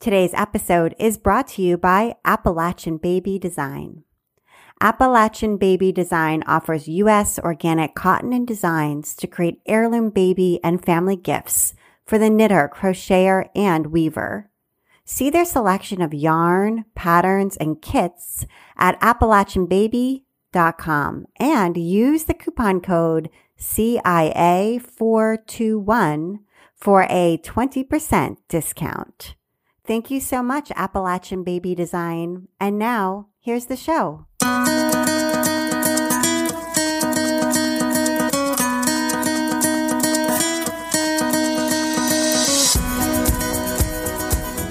Today's episode is brought to you by Appalachian Baby Design. Appalachian Baby Design offers U.S. organic cotton and designs to create heirloom baby and family gifts for the knitter, crocheter, and weaver. See their selection of yarn, patterns, and kits at appalachianbaby.com and use the coupon code CIA421 for a 20% discount. Thank you so much, Appalachian Baby Design. And now, here's the show.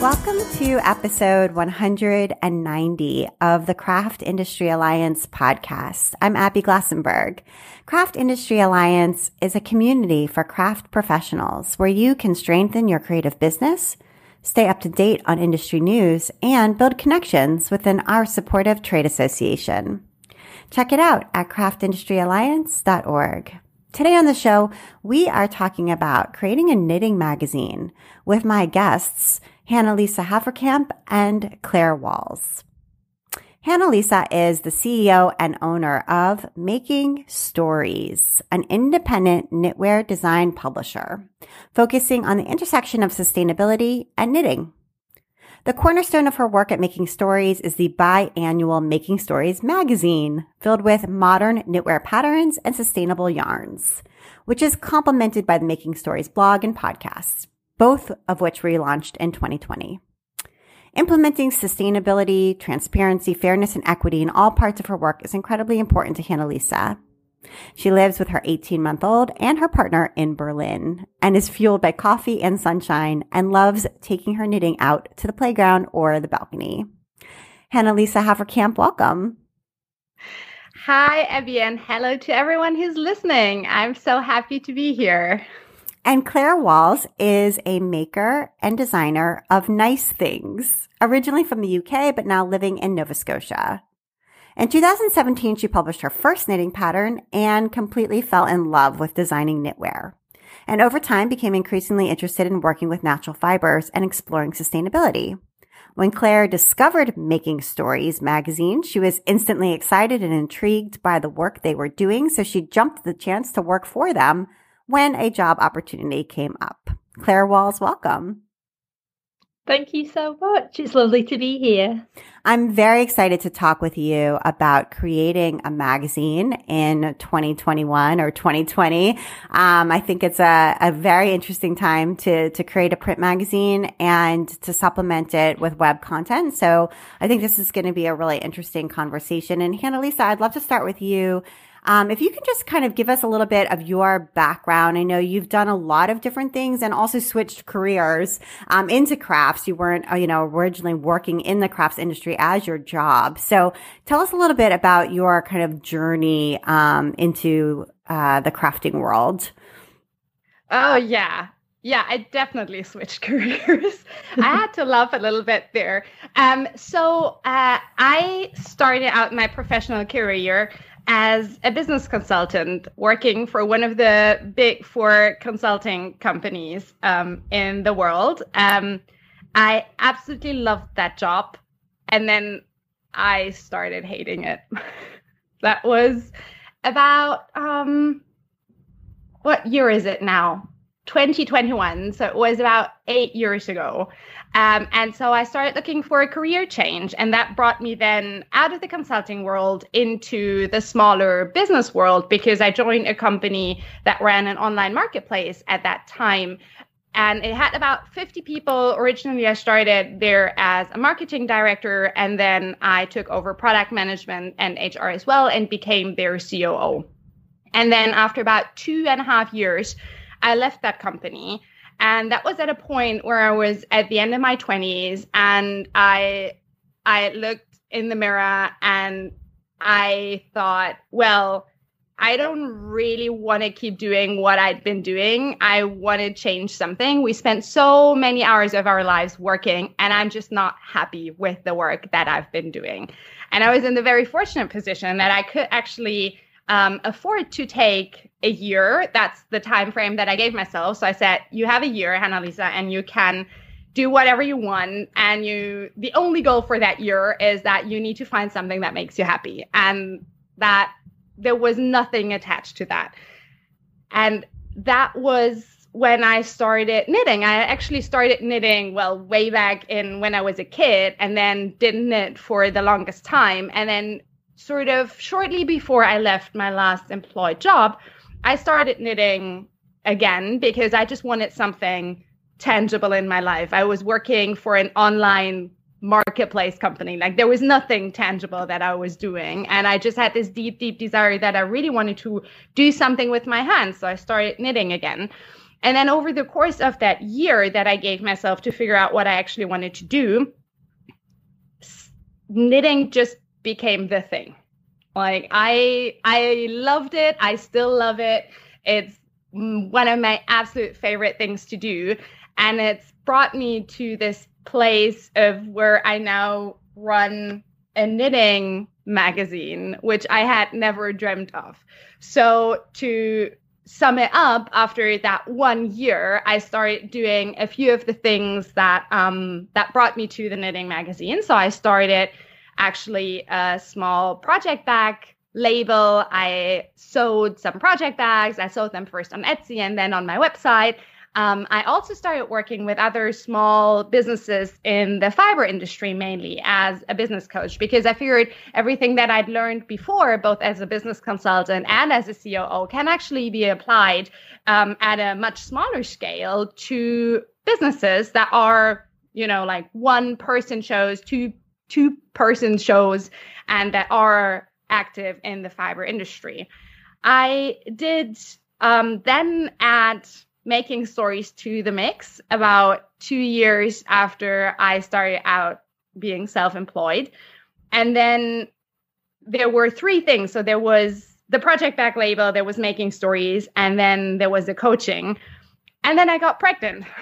Welcome to episode 190 of the Craft Industry Alliance podcast. I'm Abby Glassenberg. Craft Industry Alliance is a community for craft professionals where you can strengthen your creative business, stay up to date on industry news, and build connections within our supportive trade association. Check it out at craftindustryalliance.org. Today on the show, we are talking about creating a knitting magazine with my guests, Hannah Lisa Haverkamp and Claire Walls. Hannah Lisa is the CEO and owner of Making Stories, an independent knitwear design publisher, focusing on the intersection of sustainability and knitting. The cornerstone of her work at Making Stories is the biannual Making Stories magazine, filled with modern knitwear patterns and sustainable yarns, which is complemented by the Making Stories blog and podcast, both of which relaunched in 2020. Implementing sustainability, transparency, fairness, and equity in all parts of her work is incredibly important to Hannah Lisa. She lives with her 18 month old and her partner in Berlin and is fueled by coffee and sunshine and loves taking her knitting out to the playground or the balcony. Hannah Lisa Haverkamp, welcome. Hi, Abby, and hello to everyone who's listening. I'm so happy to be here. And Claire Walls is a maker and designer of nice things, originally from the UK, but now living in Nova Scotia. In 2017, she published her first knitting pattern and completely fell in love with designing knitwear. And over time became increasingly interested in working with natural fibers and exploring sustainability. When Claire discovered Making Stories magazine, she was instantly excited and intrigued by the work they were doing. So she jumped the chance to work for them when a job opportunity came up. Claire Walls, welcome. Thank you so much. It's lovely to be here. I'm very excited to talk with you about creating a magazine in 2021 or 2020. Um, I think it's a, a very interesting time to, to create a print magazine and to supplement it with web content. So I think this is going to be a really interesting conversation. And Hannah Lisa, I'd love to start with you. Um, if you can just kind of give us a little bit of your background. I know you've done a lot of different things and also switched careers um, into crafts. You weren't, uh, you know, originally working in the crafts industry as your job. So tell us a little bit about your kind of journey um, into uh, the crafting world. Oh yeah, yeah, I definitely switched careers. I had to laugh a little bit there. Um, so uh, I started out my professional career as a business consultant working for one of the big four consulting companies um, in the world. Um, I absolutely loved that job. And then I started hating it. that was about, um, what year is it now? 2021. So it was about eight years ago. Um, and so I started looking for a career change. And that brought me then out of the consulting world into the smaller business world because I joined a company that ran an online marketplace at that time. And it had about 50 people. Originally, I started there as a marketing director, and then I took over product management and HR as well and became their COO. And then after about two and a half years, I left that company. And that was at a point where I was at the end of my 20s and I I looked in the mirror and I thought, well, I don't really want to keep doing what I'd been doing. I want to change something. We spent so many hours of our lives working, and I'm just not happy with the work that I've been doing. And I was in the very fortunate position that I could actually um, afford to take a year. That's the time frame that I gave myself. So I said, you have a year, Hannah Lisa, and you can do whatever you want and you the only goal for that year is that you need to find something that makes you happy and that there was nothing attached to that and that was when I started knitting. I actually started knitting, well, way back in when I was a kid, and then didn't knit for the longest time. And then, sort of shortly before I left my last employed job, I started knitting again because I just wanted something tangible in my life. I was working for an online marketplace company. Like there was nothing tangible that I was doing. And I just had this deep, deep desire that I really wanted to do something with my hands. So I started knitting again. And then over the course of that year that I gave myself to figure out what I actually wanted to do, knitting just became the thing. Like I I loved it. I still love it. It's one of my absolute favorite things to do and it's brought me to this place of where I now run a knitting magazine, which I had never dreamed of. So to sum it up, after that one year, I started doing a few of the things that um, that brought me to the knitting magazine. So I started actually a small project bag label. I sewed some project bags. I sold them first on Etsy and then on my website. Um, I also started working with other small businesses in the fiber industry mainly as a business coach because I figured everything that I'd learned before, both as a business consultant and as a COO, can actually be applied um, at a much smaller scale to businesses that are, you know, like one person shows, two two person shows, and that are active in the fiber industry. I did um, then add making stories to the mix about two years after I started out being self employed. And then there were three things. So there was the project bag label, there was making stories, and then there was the coaching. And then I got pregnant.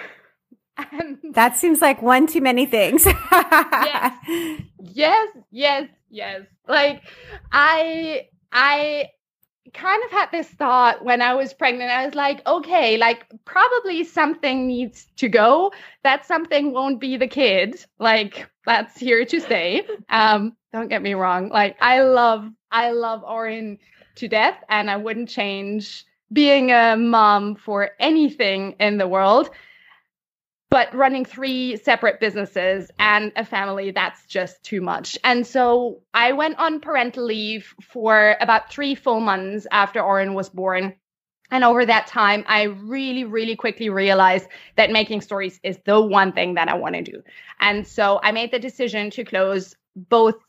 and that seems like one too many things. yes. Yes, yes, yes. Like I I kind of had this thought when I was pregnant. I was like, okay, like probably something needs to go. That something won't be the kid. Like that's here to stay. Um, don't get me wrong. Like I love, I love Orin to death, and I wouldn't change being a mom for anything in the world but running three separate businesses and a family that's just too much. And so i went on parental leave for about three full months after orin was born. And over that time i really really quickly realized that making stories is the one thing that i want to do. And so i made the decision to close both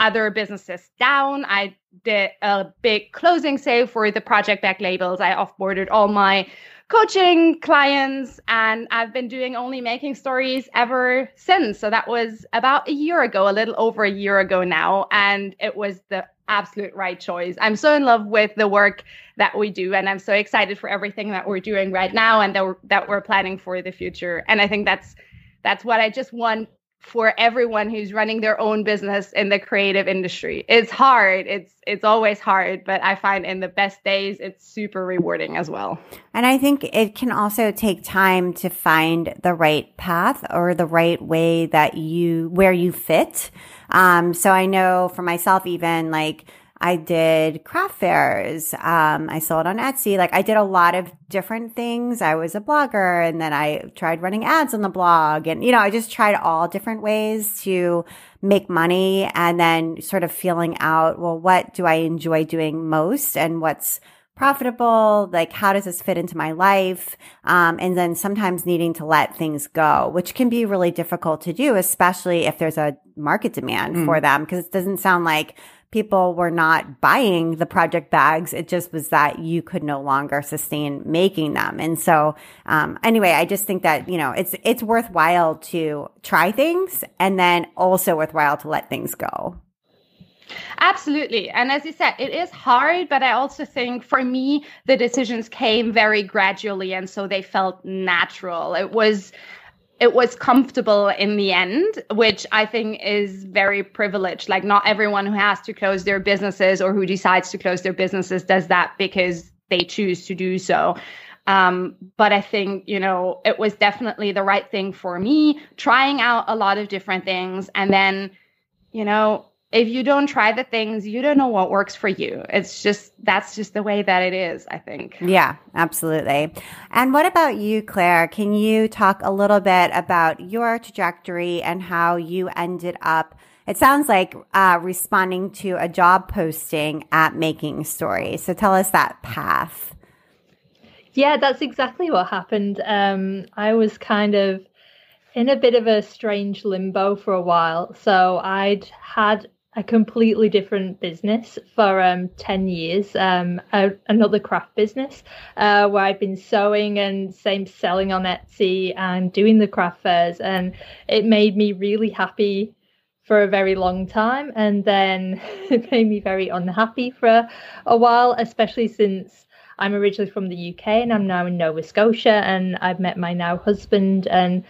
other businesses down i did a big closing sale for the project bag labels i offboarded all my coaching clients and I've been doing only making stories ever since. So that was about a year ago, a little over a year ago now. And it was the absolute right choice. I'm so in love with the work that we do and I'm so excited for everything that we're doing right now and that we're, that we're planning for the future. And I think that's that's what I just want for everyone who's running their own business in the creative industry. It's hard. It's it's always hard, but I find in the best days it's super rewarding as well. And I think it can also take time to find the right path or the right way that you where you fit. Um so I know for myself even like I did craft fairs. Um, I sold on Etsy. Like I did a lot of different things. I was a blogger and then I tried running ads on the blog and, you know, I just tried all different ways to make money and then sort of feeling out, well, what do I enjoy doing most and what's profitable? Like, how does this fit into my life? Um, and then sometimes needing to let things go, which can be really difficult to do, especially if there's a market demand mm. for them. Cause it doesn't sound like people were not buying the project bags. It just was that you could no longer sustain making them. And so, um, anyway, I just think that, you know, it's, it's worthwhile to try things and then also worthwhile to let things go. Absolutely. And as you said, it is hard, but I also think for me, the decisions came very gradually. And so they felt natural. It was, it was comfortable in the end, which I think is very privileged. Like, not everyone who has to close their businesses or who decides to close their businesses does that because they choose to do so. Um, but I think, you know, it was definitely the right thing for me, trying out a lot of different things. And then, you know, if you don't try the things, you don't know what works for you. It's just, that's just the way that it is, I think. Yeah, absolutely. And what about you, Claire? Can you talk a little bit about your trajectory and how you ended up? It sounds like uh, responding to a job posting at Making Stories. So tell us that path. Yeah, that's exactly what happened. Um, I was kind of in a bit of a strange limbo for a while. So I'd had a completely different business for um, 10 years, um, a, another craft business uh, where I've been sewing and same selling on Etsy and doing the craft fairs. And it made me really happy for a very long time. And then it made me very unhappy for a, a while, especially since I'm originally from the UK and I'm now in Nova Scotia and I've met my now husband and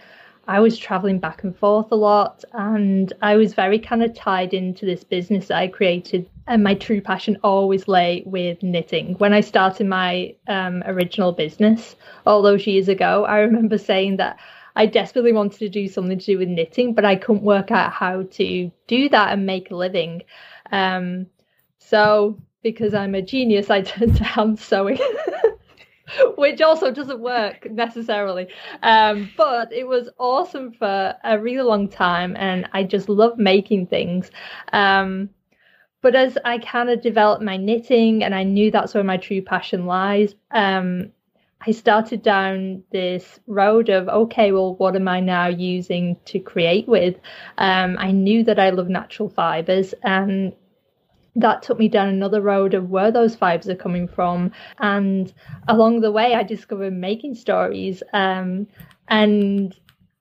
I was traveling back and forth a lot and I was very kind of tied into this business that I created. And my true passion always lay with knitting. When I started my um, original business all those years ago, I remember saying that I desperately wanted to do something to do with knitting, but I couldn't work out how to do that and make a living. Um, so, because I'm a genius, I turned to hand sewing. which also doesn't work necessarily. Um, but it was awesome for a really long time, and I just love making things. Um, but as I kind of developed my knitting, and I knew that's where my true passion lies, um, I started down this road of okay, well, what am I now using to create with? Um, I knew that I love natural fibers, and that took me down another road of where those vibes are coming from. And along the way, I discovered making stories. Um, and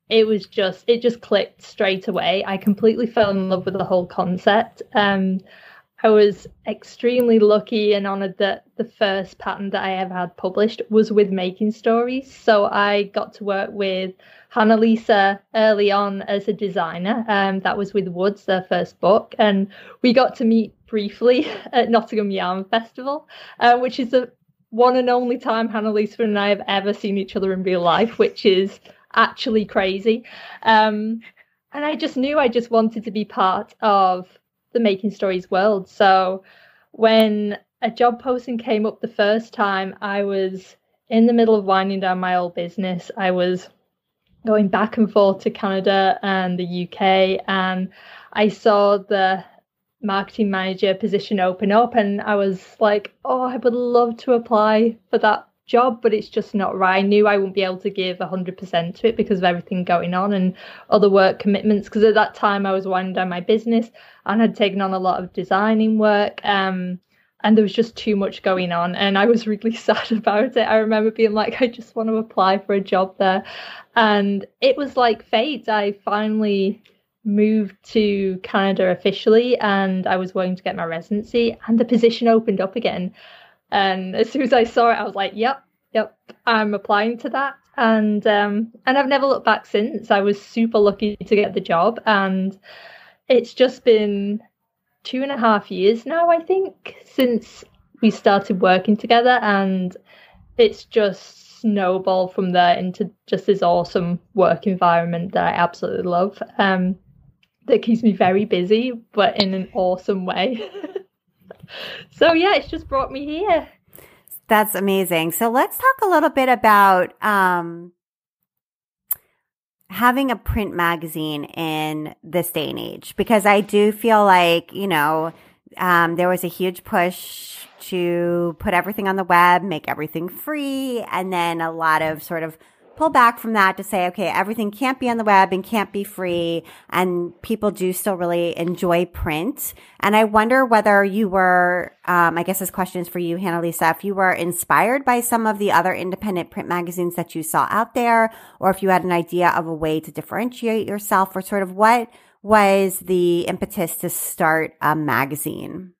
it was just, it just clicked straight away. I completely fell in love with the whole concept. Um, I was extremely lucky and honored that the first pattern that I ever had published was with making stories. So I got to work with Hannah Lisa early on as a designer. Um, that was with Woods, their first book. And we got to meet briefly at Nottingham Yarn Festival, uh, which is the one and only time Hannah Lisa and I have ever seen each other in real life, which is actually crazy. Um, and I just knew I just wanted to be part of the making stories world. So when a job posting came up the first time, I was in the middle of winding down my old business. I was going back and forth to Canada and the UK, and I saw the marketing manager position open up, and I was like, oh, I would love to apply for that job, but it's just not right. I knew I wouldn't be able to give 100% to it because of everything going on and other work commitments. Because at that time, I was winding down my business and had taken on a lot of designing work. Um, and there was just too much going on. And I was really sad about it. I remember being like, I just want to apply for a job there. And it was like fate. I finally moved to Canada officially and I was waiting to get my residency and the position opened up again. And as soon as I saw it, I was like, "Yep, yep, I'm applying to that." And um, and I've never looked back since. I was super lucky to get the job, and it's just been two and a half years now, I think, since we started working together, and it's just snowballed from there into just this awesome work environment that I absolutely love. Um, that keeps me very busy, but in an awesome way. so yeah, it's just brought me here. That's amazing. So let's talk a little bit about um, having a print magazine in this day and age, because I do feel like, you know, um, there was a huge push to put everything on the web, make everything free, and then a lot of sort of pull back from that to say, okay, everything can't be on the web and can't be free. And people do still really enjoy print. And I wonder whether you were, um, I guess this question is for you, Hannah Lisa, if you were inspired by some of the other independent print magazines that you saw out there, or if you had an idea of a way to differentiate yourself, or sort of what was the impetus to start a magazine?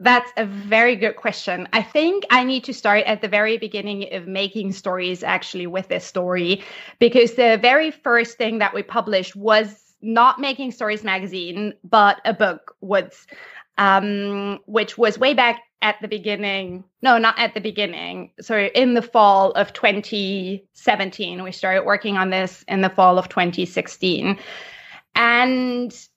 That's a very good question. I think I need to start at the very beginning of making stories actually with this story because the very first thing that we published was not making stories magazine but a book woods um, which was way back at the beginning. No, not at the beginning. Sorry, in the fall of 2017. We started working on this in the fall of 2016. And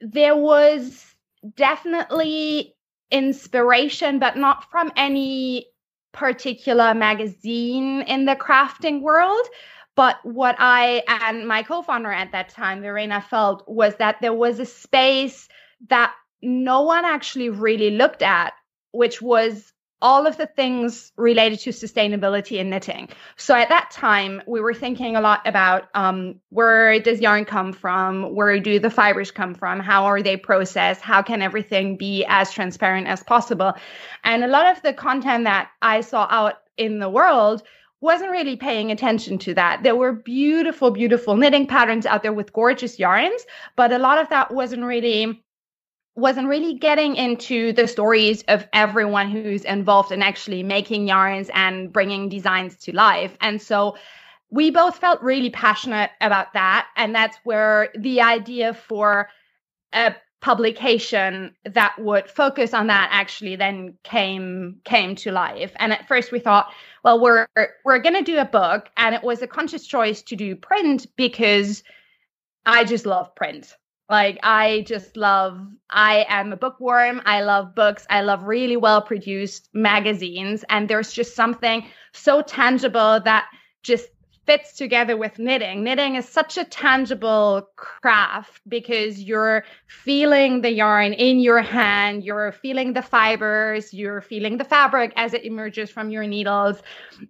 there was definitely inspiration, but not from any particular magazine in the crafting world. But what I and my co founder at that time, Verena, felt was that there was a space that no one actually really looked at, which was all of the things related to sustainability in knitting. So at that time, we were thinking a lot about um, where does yarn come from? Where do the fibers come from? How are they processed? How can everything be as transparent as possible? And a lot of the content that I saw out in the world wasn't really paying attention to that. There were beautiful, beautiful knitting patterns out there with gorgeous yarns, but a lot of that wasn't really wasn't really getting into the stories of everyone who's involved in actually making yarns and bringing designs to life. And so we both felt really passionate about that. And that's where the idea for a publication that would focus on that actually then came came to life and at first we thought well we're we're going to do a book and it was a conscious choice to do print because i just love print like I just love I am a bookworm. I love books. I love really well produced magazines and there's just something so tangible that just fits together with knitting. Knitting is such a tangible craft because you're feeling the yarn in your hand, you're feeling the fibers, you're feeling the fabric as it emerges from your needles.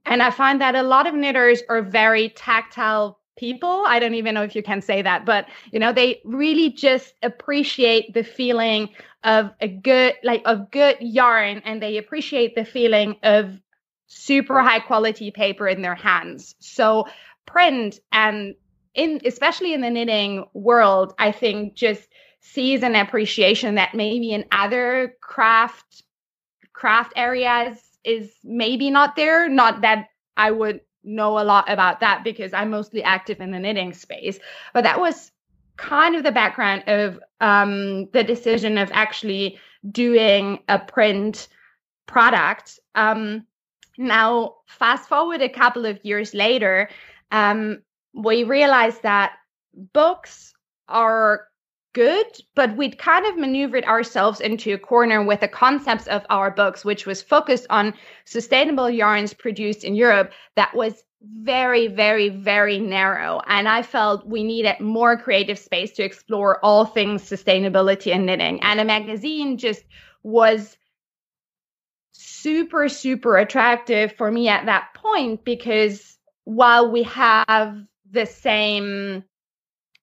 And I find that a lot of knitters are very tactile people. I don't even know if you can say that but you know they really just appreciate the feeling of a good like of good yarn and they appreciate the feeling of super high quality paper in their hands. So print and in especially in the knitting world i think just sees an appreciation that maybe in other craft craft areas is maybe not there. Not that i would know a lot about that because I'm mostly active in the knitting space. But that was kind of the background of um, the decision of actually doing a print product. Um, now, fast forward a couple of years later, um, we realized that books are good, but we'd kind of maneuvered ourselves into a corner with the concepts of our books, which was focused on sustainable yarns produced in Europe, that was very, very, very narrow. And I felt we needed more creative space to explore all things sustainability and knitting. And a magazine just was super, super attractive for me at that point because while we have the same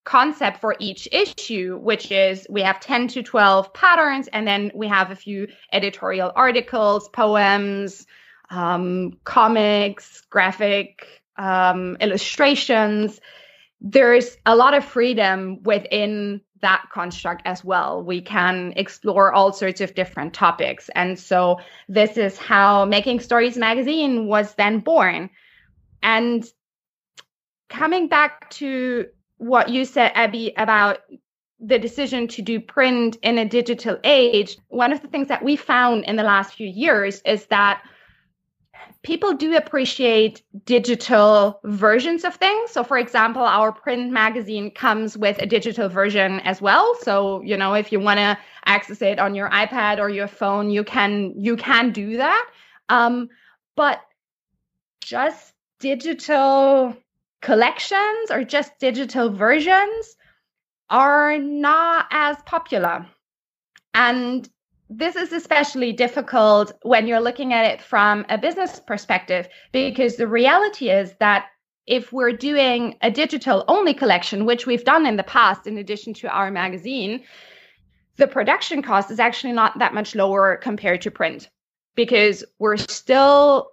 concept for each issue, which is we have 10 to 12 patterns, and then we have a few editorial articles, poems, um, comics, graphic um, illustrations. There's a lot of freedom within that construct as well. We can explore all sorts of different topics. And so this is how Making Stories magazine was then born. And coming back to what you said, Abby, about the decision to do print in a digital age, one of the things that we found in the last few years is that people do appreciate digital versions of things. So, for example, our print magazine comes with a digital version as well. So, you know, if you want to access it on your iPad or your phone, you can you can do that. Um, but just digital collections or just digital versions are not as popular. And this is especially difficult when you're looking at it from a business perspective, because the reality is that if we're doing a digital only collection, which we've done in the past, in addition to our magazine, the production cost is actually not that much lower compared to print because we're still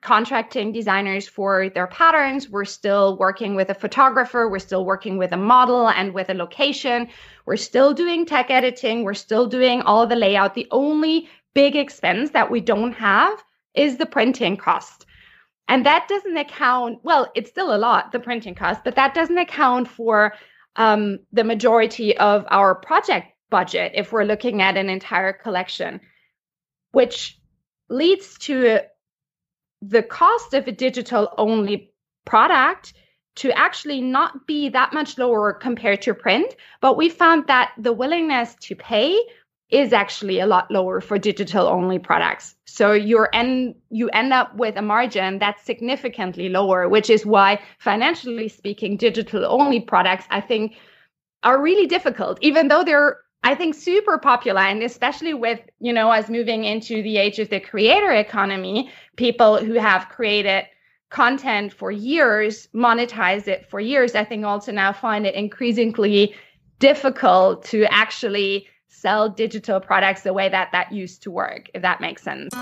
contracting designers for their patterns. We're still working with a photographer. We're still working with a model and with a location. We're still doing tech editing. We're still doing all the layout. The only big expense that we don't have is the printing cost. And that doesn't account, well, it's still a lot, the printing cost, but that doesn't account for um, the majority of our project budget if we're looking at an entire collection, which leads to the cost of a digital only product to actually not be that much lower compared to print. But we found that the willingness to pay is actually a lot lower for digital only products. So you're end you end up with a margin that's significantly lower, which is why financially speaking, digital only products I think are really difficult, even though they're I think super popular and especially with, you know, us moving into the age of the creator economy, people who have created content for years, monetize it for years, I think also now find it increasingly difficult to actually sell digital products the way that that used to work, if that makes sense.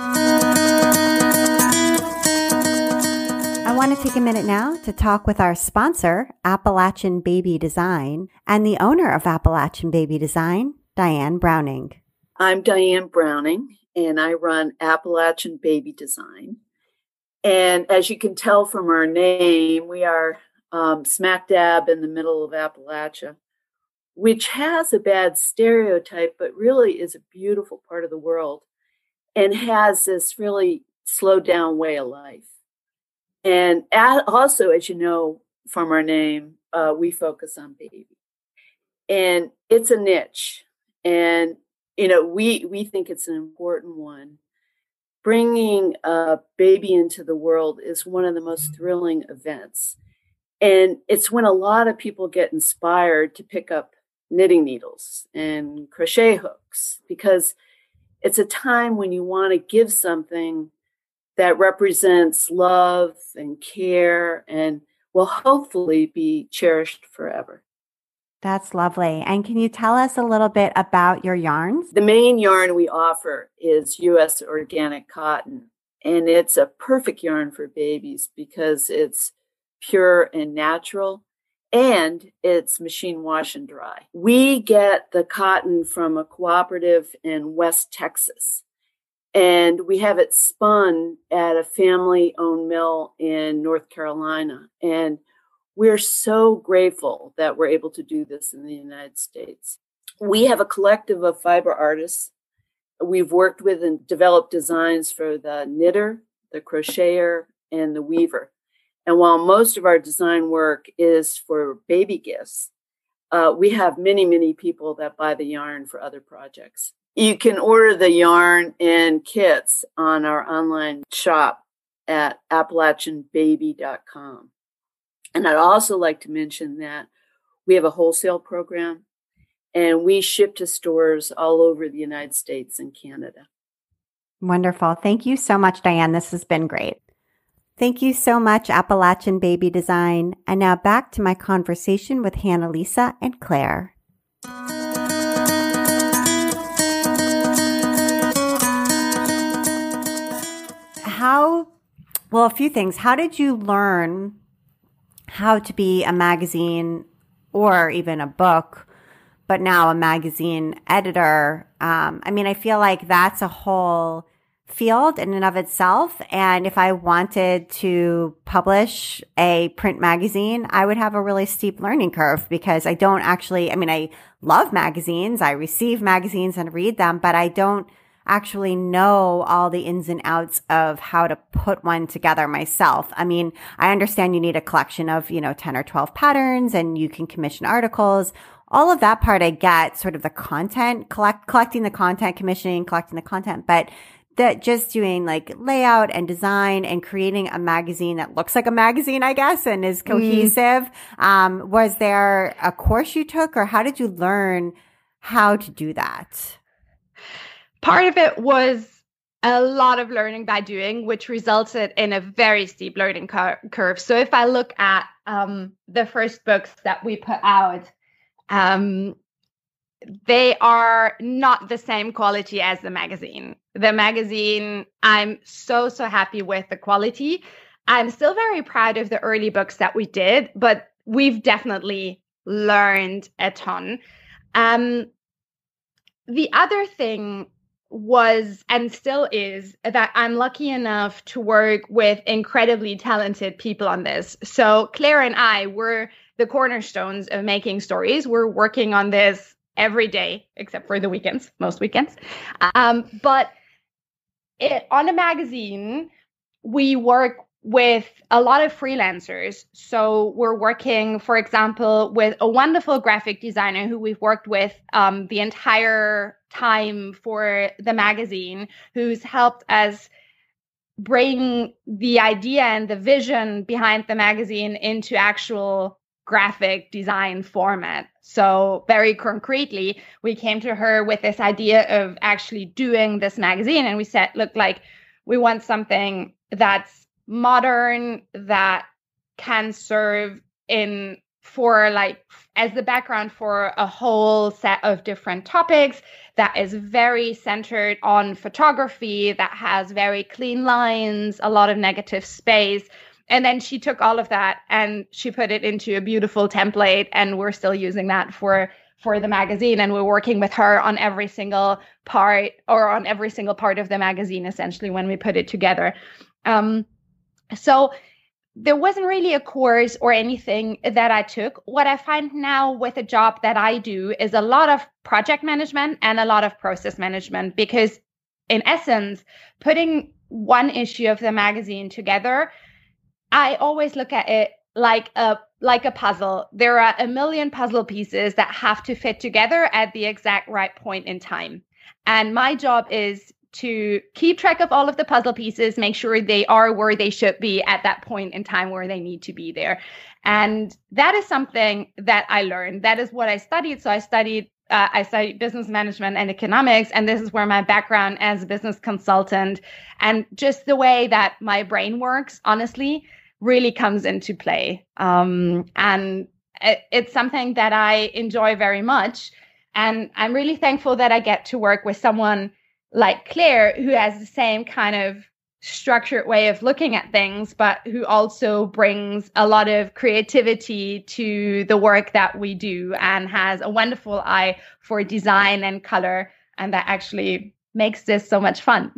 I want to take a minute now to talk with our sponsor, Appalachian Baby Design, and the owner of Appalachian Baby Design, Diane Browning. I'm Diane Browning, and I run Appalachian Baby Design. And as you can tell from our name, we are um, smack dab in the middle of Appalachia, which has a bad stereotype, but really is a beautiful part of the world and has this really slowed down way of life. And also, as you know from our name, uh, we focus on baby. And it's a niche. And, you know, we, we think it's an important one bringing a baby into the world is one of the most thrilling events. And it's when a lot of people get inspired to pick up knitting needles and crochet hooks because it's a time when you want to give something that represents love and care and will hopefully be cherished forever. That's lovely. And can you tell us a little bit about your yarns? The main yarn we offer is US organic cotton, and it's a perfect yarn for babies because it's pure and natural and it's machine wash and dry. We get the cotton from a cooperative in West Texas. And we have it spun at a family owned mill in North Carolina. And we're so grateful that we're able to do this in the United States. We have a collective of fiber artists. We've worked with and developed designs for the knitter, the crocheter, and the weaver. And while most of our design work is for baby gifts, uh, we have many, many people that buy the yarn for other projects. You can order the yarn and kits on our online shop at appalachianbaby.com. And I'd also like to mention that we have a wholesale program and we ship to stores all over the United States and Canada. Wonderful. Thank you so much, Diane. This has been great. Thank you so much, Appalachian Baby Design. And now back to my conversation with Hannah Lisa and Claire. Well, a few things. How did you learn how to be a magazine or even a book, but now a magazine editor. Um, I mean, I feel like that's a whole field in and of itself. And if I wanted to publish a print magazine, I would have a really steep learning curve because I don't actually, I mean, I love magazines. I receive magazines and read them, but I don't actually know all the ins and outs of how to put one together myself. I mean, I understand you need a collection of, you know, 10 or 12 patterns and you can commission articles. All of that part I get sort of the content, collect, collecting the content, commissioning, collecting the content, but that just doing like layout and design and creating a magazine that looks like a magazine, I guess, and is mm. cohesive. Mm. Um, was there a course you took or how did you learn how to do that? Part of it was a lot of learning by doing, which resulted in a very steep learning cur- curve. So if I look at um, the first books that we put out, um, they are not the same quality as the magazine. The magazine, I'm so, so happy with the quality. I'm still very proud of the early books that we did, but we've definitely learned a ton. Um, the other thing was and still is that I'm lucky enough to work with incredibly talented people on this. So Claire and I were the cornerstones of making stories. We're working on this every day except for the weekends, most weekends. Um, but it, on a magazine, we work with a lot of freelancers. So we're working, for example, with a wonderful graphic designer who we've worked with um, the entire time for the magazine, who's helped us bring the idea and the vision behind the magazine into actual graphic design format. So, very concretely, we came to her with this idea of actually doing this magazine. And we said, look, like, we want something that's modern, that can serve in for like as the background for a whole set of different topics that is very centered on photography, that has very clean lines, a lot of negative space. And then she took all of that and she put it into a beautiful template and we're still using that for for the magazine and we're working with her on every single part or on every single part of the magazine essentially when we put it together. Um, so there wasn't really a course or anything that I took. What I find now with a job that I do is a lot of project management and a lot of process management because, in essence, putting one issue of the magazine together I always look at it like a like a puzzle. There are a million puzzle pieces that have to fit together at the exact right point in time. And my job is to keep track of all of the puzzle pieces, make sure they are where they should be at that point in time where they need to be there. And that is something that I learned. That is what I studied. So I studied uh, I studied business management and economics, and this is where my background as a business consultant and just the way that my brain works, honestly, really comes into play. Um, and it, it's something that I enjoy very much. And I'm really thankful that I get to work with someone like Claire, who has the same kind of structured way of looking at things, but who also brings a lot of creativity to the work that we do and has a wonderful eye for design and color. And that actually makes this so much fun.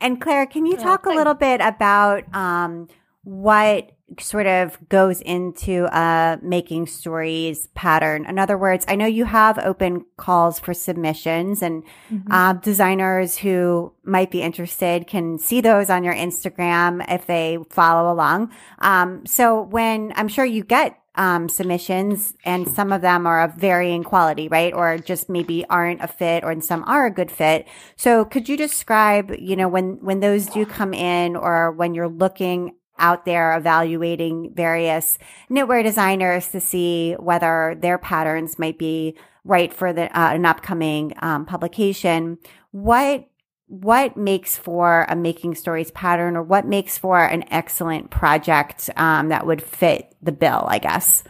And Claire, can you talk a little bit about um, what sort of goes into a making stories pattern. In other words, I know you have open calls for submissions and mm-hmm. uh, designers who might be interested can see those on your Instagram if they follow along. Um, so when I'm sure you get um, submissions and some of them are of varying quality, right? Or just maybe aren't a fit or some are a good fit. So could you describe, you know, when, when those do come in or when you're looking out there evaluating various knitwear designers to see whether their patterns might be right for the, uh, an upcoming um, publication. What what makes for a making stories pattern, or what makes for an excellent project um, that would fit the bill? I guess.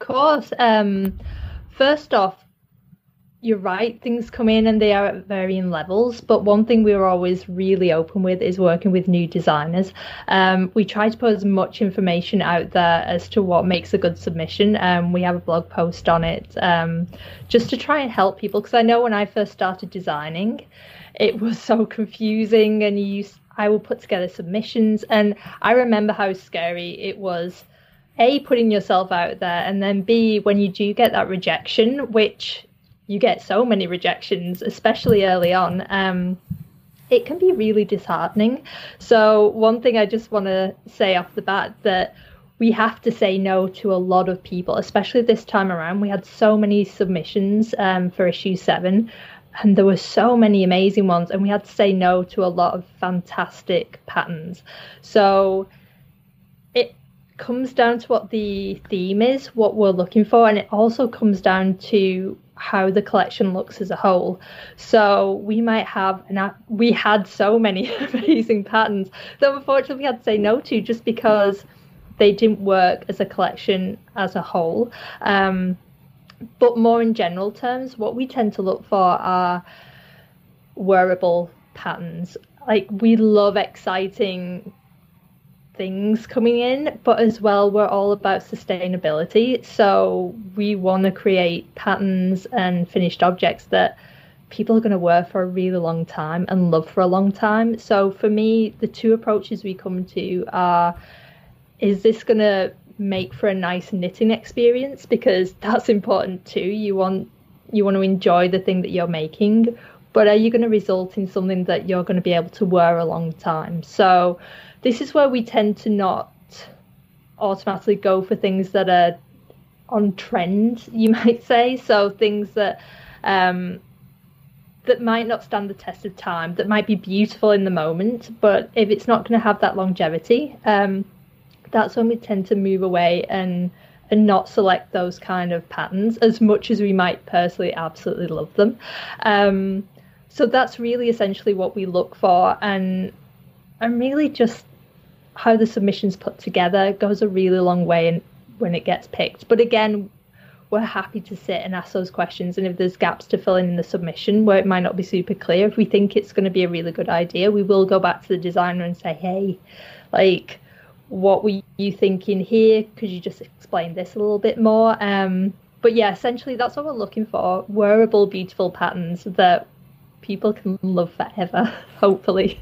Of course. Um, first off, you're right, things come in and they are at varying levels. But one thing we are always really open with is working with new designers. Um, we try to put as much information out there as to what makes a good submission. Um, we have a blog post on it um, just to try and help people. Because I know when I first started designing, it was so confusing and you I will put together submissions and I remember how scary it was a putting yourself out there and then b when you do get that rejection which you get so many rejections, especially early on. Um, it can be really disheartening. So, one thing I just want to say off the bat that we have to say no to a lot of people, especially this time around. We had so many submissions um, for issue seven, and there were so many amazing ones, and we had to say no to a lot of fantastic patterns. So, comes down to what the theme is, what we're looking for, and it also comes down to how the collection looks as a whole. So we might have, and we had so many amazing patterns that unfortunately we had to say no to just because they didn't work as a collection as a whole. Um, but more in general terms, what we tend to look for are wearable patterns. Like we love exciting things coming in, but as well, we're all about sustainability. So we want to create patterns and finished objects that people are going to wear for a really long time and love for a long time. So for me, the two approaches we come to are is this going to make for a nice knitting experience? Because that's important too. You want you want to enjoy the thing that you're making, but are you going to result in something that you're going to be able to wear a long time? So this is where we tend to not automatically go for things that are on trend, you might say. So things that um, that might not stand the test of time, that might be beautiful in the moment, but if it's not going to have that longevity, um, that's when we tend to move away and and not select those kind of patterns as much as we might personally absolutely love them. Um, so that's really essentially what we look for, and and really just how the submission's put together goes a really long way in, when it gets picked. But again, we're happy to sit and ask those questions. And if there's gaps to fill in in the submission where it might not be super clear, if we think it's going to be a really good idea, we will go back to the designer and say, hey, like, what were you thinking here? Could you just explain this a little bit more? Um, but yeah, essentially, that's what we're looking for wearable, beautiful patterns that people can love forever, hopefully.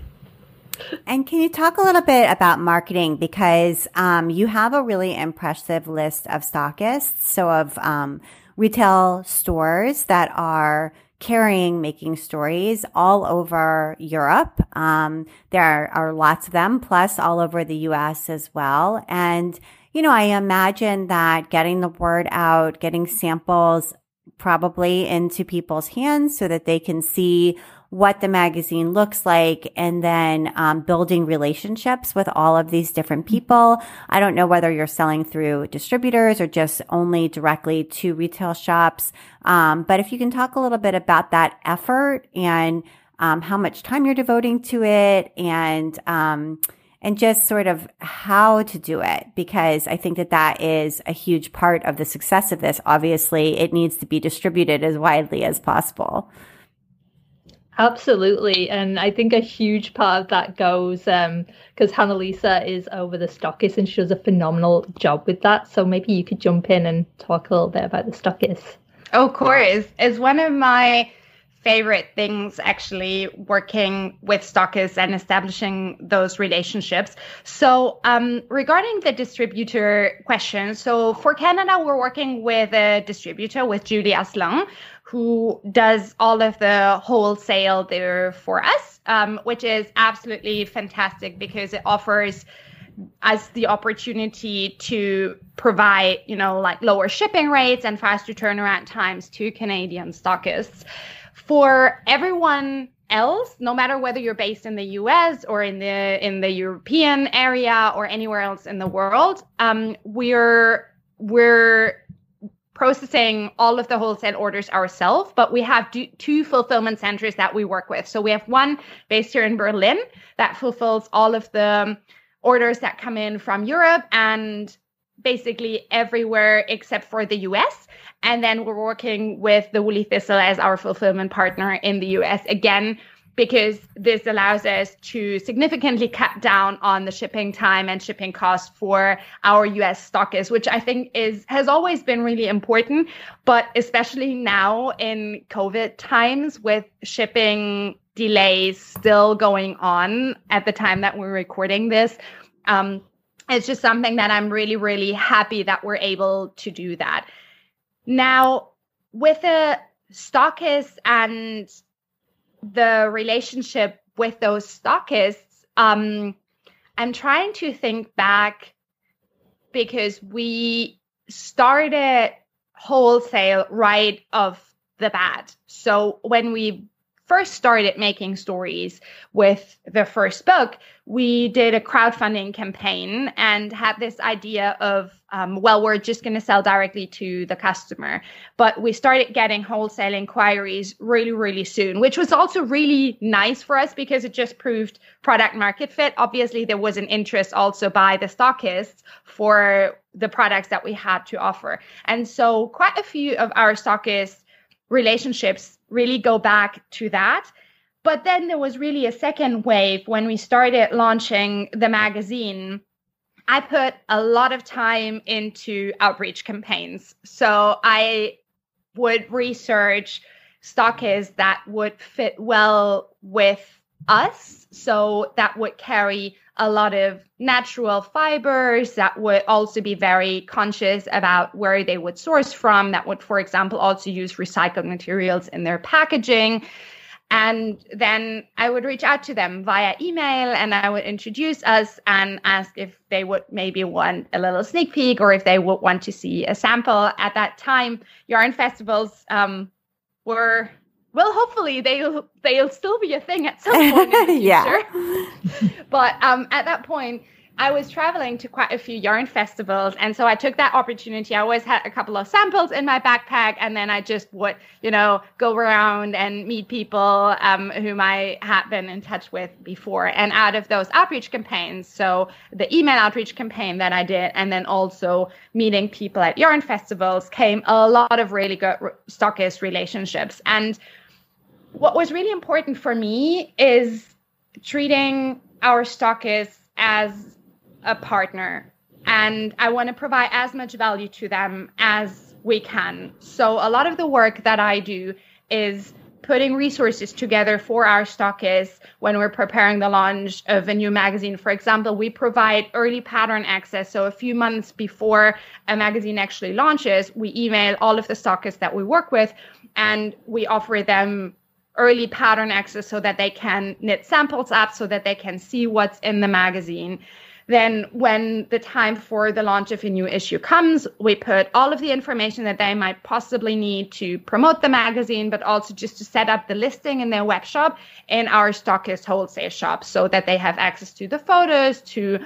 And can you talk a little bit about marketing because um, you have a really impressive list of stockists, so of um, retail stores that are carrying making stories all over Europe. Um, there are, are, lots of them, plus all over the US as well. And, you know, I imagine that getting the word out, getting samples probably into people's hands so that they can see what the magazine looks like and then um, building relationships with all of these different people. I don't know whether you're selling through distributors or just only directly to retail shops. Um, but if you can talk a little bit about that effort and um, how much time you're devoting to it and um, and just sort of how to do it because I think that that is a huge part of the success of this. Obviously, it needs to be distributed as widely as possible. Absolutely. And I think a huge part of that goes because um, Lisa is over the stockists and she does a phenomenal job with that. So maybe you could jump in and talk a little bit about the stockists. Oh, of course. It's one of my favorite things actually working with stockists and establishing those relationships. So, um, regarding the distributor question, so for Canada, we're working with a distributor with Julie Aslan, who does all of the wholesale there for us, um, which is absolutely fantastic because it offers us the opportunity to provide, you know, like lower shipping rates and faster turnaround times to Canadian stockists. For everyone else, no matter whether you're based in the US or in the in the European area or anywhere else in the world, um, we're we're processing all of the wholesale orders ourselves, but we have two fulfillment centers that we work with. So we have one based here in Berlin that fulfills all of the orders that come in from Europe and basically everywhere except for the US. And then we're working with the Woolly Thistle as our fulfillment partner in the US. Again, because this allows us to significantly cut down on the shipping time and shipping costs for our US stockists, which I think is has always been really important, but especially now in COVID times with shipping delays still going on at the time that we're recording this. Um, it's just something that I'm really, really happy that we're able to do that. Now, with the stockists and the relationship with those stockists, um, I'm trying to think back because we started wholesale right of the bat. So when we first started making stories with the first book, we did a crowdfunding campaign and had this idea of, um, well, we're just going to sell directly to the customer. But we started getting wholesale inquiries really, really soon, which was also really nice for us because it just proved product market fit. Obviously, there was an interest also by the stockists for the products that we had to offer. And so quite a few of our stockists relationships really go back to that. But then there was really a second wave when we started launching the magazine. I put a lot of time into outreach campaigns. So I would research stockists that would fit well with us. So that would carry a lot of natural fibers that would also be very conscious about where they would source from. That would for example also use recycled materials in their packaging. And then i would reach out to them via email and i would introduce us and ask if they would maybe want a little sneak peek or if they would want to see a sample. At that time yarn festivals um, were well hopefully they'll they'll still be a thing at some point in the future. yeah. but um, at that point i was traveling to quite a few yarn festivals and so i took that opportunity i always had a couple of samples in my backpack and then i just would you know go around and meet people um, whom i had been in touch with before and out of those outreach campaigns so the email outreach campaign that i did and then also meeting people at yarn festivals came a lot of really good stockist relationships and what was really important for me is treating our stockists as a partner. And I want to provide as much value to them as we can. So, a lot of the work that I do is putting resources together for our stockists when we're preparing the launch of a new magazine. For example, we provide early pattern access. So, a few months before a magazine actually launches, we email all of the stockists that we work with and we offer them early pattern access so that they can knit samples up so that they can see what's in the magazine. Then, when the time for the launch of a new issue comes, we put all of the information that they might possibly need to promote the magazine, but also just to set up the listing in their web shop in our stockist wholesale shop so that they have access to the photos, to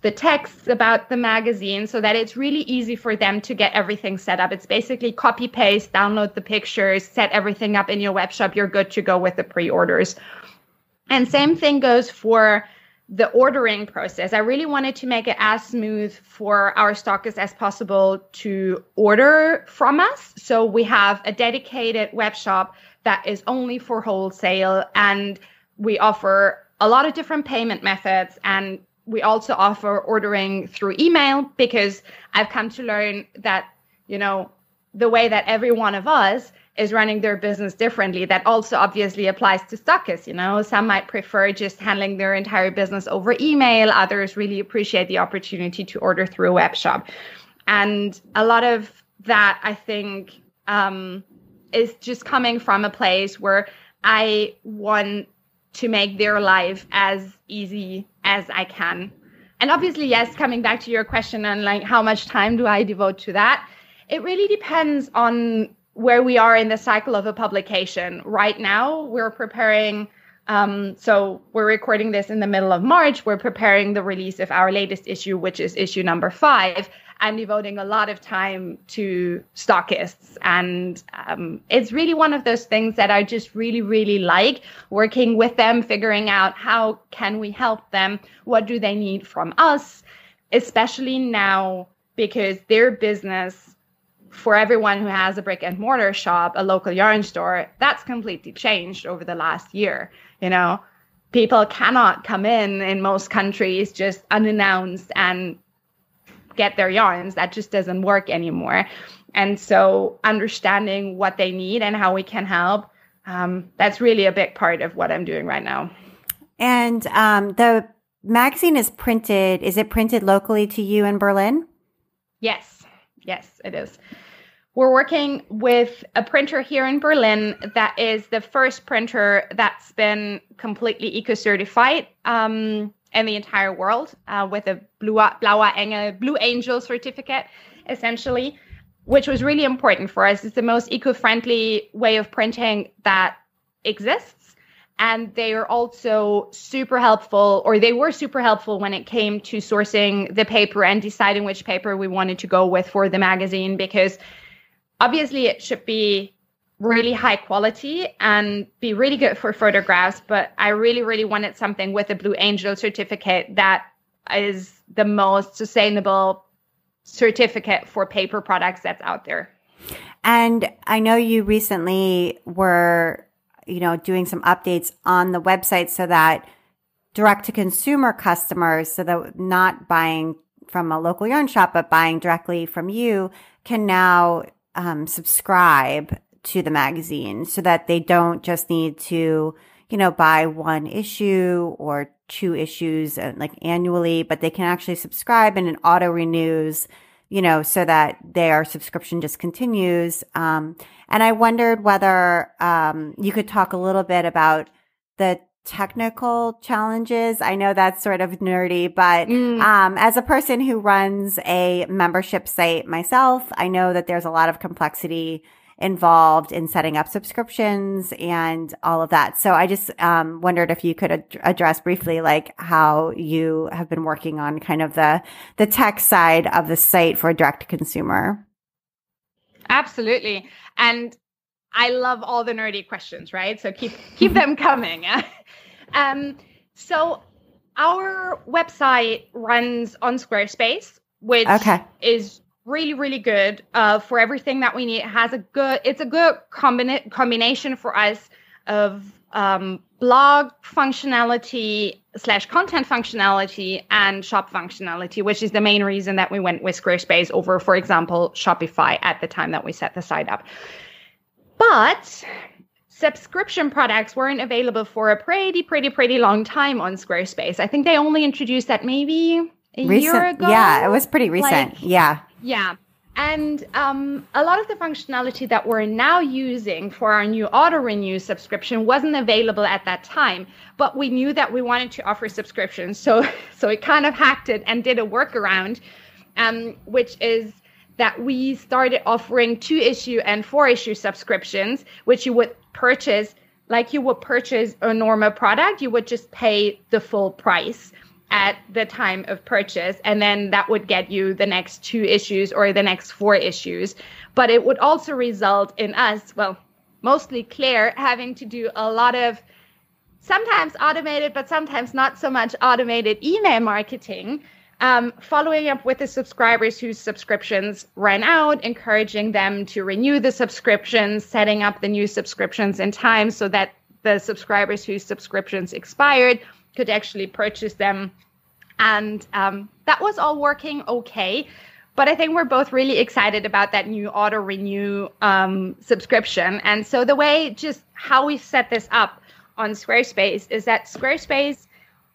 the texts about the magazine so that it's really easy for them to get everything set up. It's basically copy paste, download the pictures, set everything up in your web shop. You're good to go with the pre orders. And same thing goes for the ordering process. I really wanted to make it as smooth for our stockists as possible to order from us. So we have a dedicated web shop that is only for wholesale and we offer a lot of different payment methods and we also offer ordering through email because I've come to learn that, you know, the way that every one of us is running their business differently. That also obviously applies to stockists. You know, some might prefer just handling their entire business over email. Others really appreciate the opportunity to order through a web shop. And a lot of that, I think, um, is just coming from a place where I want to make their life as easy as I can. And obviously, yes, coming back to your question on like how much time do I devote to that? It really depends on where we are in the cycle of a publication. Right now, we're preparing. Um, so we're recording this in the middle of March. We're preparing the release of our latest issue, which is issue number five. I'm devoting a lot of time to stockists. And um, it's really one of those things that I just really, really like working with them, figuring out how can we help them? What do they need from us? Especially now because their business for everyone who has a brick and mortar shop, a local yarn store, that's completely changed over the last year. You know, people cannot come in in most countries just unannounced and get their yarns. That just doesn't work anymore. And so, understanding what they need and how we can help, um, that's really a big part of what I'm doing right now. And um, the magazine is printed, is it printed locally to you in Berlin? Yes, yes, it is. We're working with a printer here in Berlin that is the first printer that's been completely eco certified. Um, in the entire world uh, with a blue Blauer Engel, Blue Angel certificate, essentially, which was really important for us. It's the most eco-friendly way of printing that exists. And they are also super helpful, or they were super helpful when it came to sourcing the paper and deciding which paper we wanted to go with for the magazine, because obviously it should be really high quality and be really good for photographs. But I really, really wanted something with a Blue Angel certificate that is the most sustainable certificate for paper products that's out there. And I know you recently were, you know, doing some updates on the website so that direct to consumer customers, so that not buying from a local yarn shop, but buying directly from you can now um, subscribe to the magazine so that they don't just need to, you know, buy one issue or two issues uh, like annually, but they can actually subscribe and it auto renews, you know, so that their subscription just continues. Um, and I wondered whether, um, you could talk a little bit about the technical challenges. I know that's sort of nerdy, but mm. um, as a person who runs a membership site myself, I know that there's a lot of complexity involved in setting up subscriptions and all of that. So I just um, wondered if you could ad- address briefly, like how you have been working on kind of the the tech side of the site for direct to consumer. Absolutely, and I love all the nerdy questions, right? So keep keep them coming. um, so our website runs on Squarespace, which okay. is really really good uh, for everything that we need. It has a good. It's a good combina- combination for us of um, blog functionality slash content functionality and shop functionality, which is the main reason that we went with Squarespace over, for example, Shopify at the time that we set the site up. But subscription products weren't available for a pretty, pretty, pretty long time on Squarespace. I think they only introduced that maybe a recent, year ago. Yeah, it was pretty recent. Like, yeah. Yeah. And um, a lot of the functionality that we're now using for our new auto renew subscription wasn't available at that time, but we knew that we wanted to offer subscriptions. So, so it kind of hacked it and did a workaround, um, which is that we started offering two issue and four issue subscriptions, which you would purchase like you would purchase a normal product, you would just pay the full price at the time of purchase and then that would get you the next two issues or the next four issues. But it would also result in us well mostly claire having to do a lot of sometimes automated but sometimes not so much automated email marketing um, following up with the subscribers whose subscriptions ran out, encouraging them to renew the subscriptions, setting up the new subscriptions in time so that the subscribers whose subscriptions expired could actually purchase them. And um, that was all working okay. But I think we're both really excited about that new auto renew um, subscription. And so the way just how we set this up on Squarespace is that Squarespace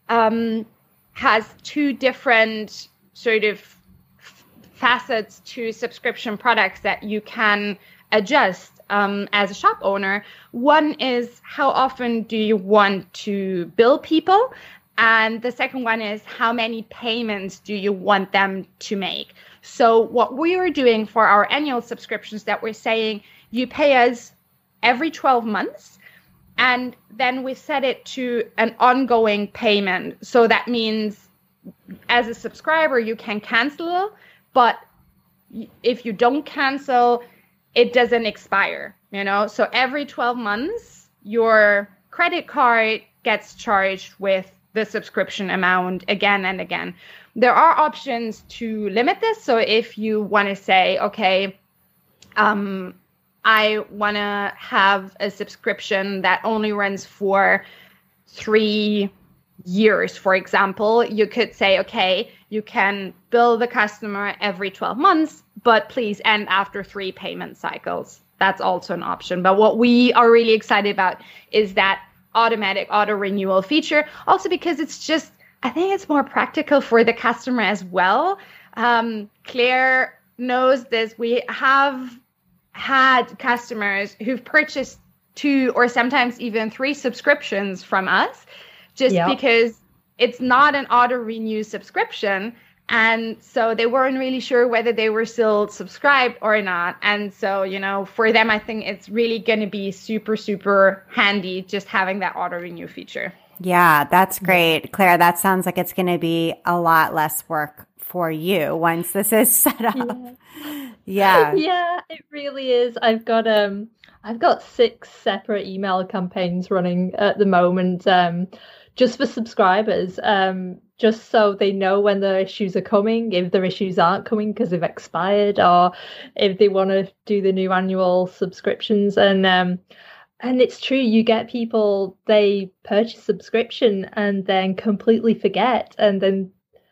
um, has two different sort of facets to subscription products that you can adjust um, as a shop owner. One is how often do you want to bill people? And the second one is how many payments do you want them to make? So, what we are doing for our annual subscriptions that we're saying you pay us every 12 months and then we set it to an ongoing payment. So that means as a subscriber, you can cancel, but if you don't cancel, it doesn't expire, you know? So every 12 months, your credit card gets charged with the subscription amount again and again. There are options to limit this. So if you want to say, okay, um, I want to have a subscription that only runs for three years, for example, you could say, okay, you can bill the customer every 12 months, but please end after three payment cycles. That's also an option. But what we are really excited about is that automatic auto renewal feature, also because it's just, I think it's more practical for the customer as well. Um, Claire knows this. We have had customers who've purchased two or sometimes even three subscriptions from us just yep. because it's not an auto renew subscription. And so they weren't really sure whether they were still subscribed or not. And so, you know, for them, I think it's really going to be super, super handy just having that auto renew feature. Yeah, that's great. Claire, that sounds like it's going to be a lot less work for you once this is set up. Yeah. yeah. Yeah, it really is. I've got um I've got six separate email campaigns running at the moment. Um just for subscribers, um, just so they know when the issues are coming, if their issues aren't coming because they've expired, or if they want to do the new annual subscriptions. And um, and it's true, you get people they purchase subscription and then completely forget, and then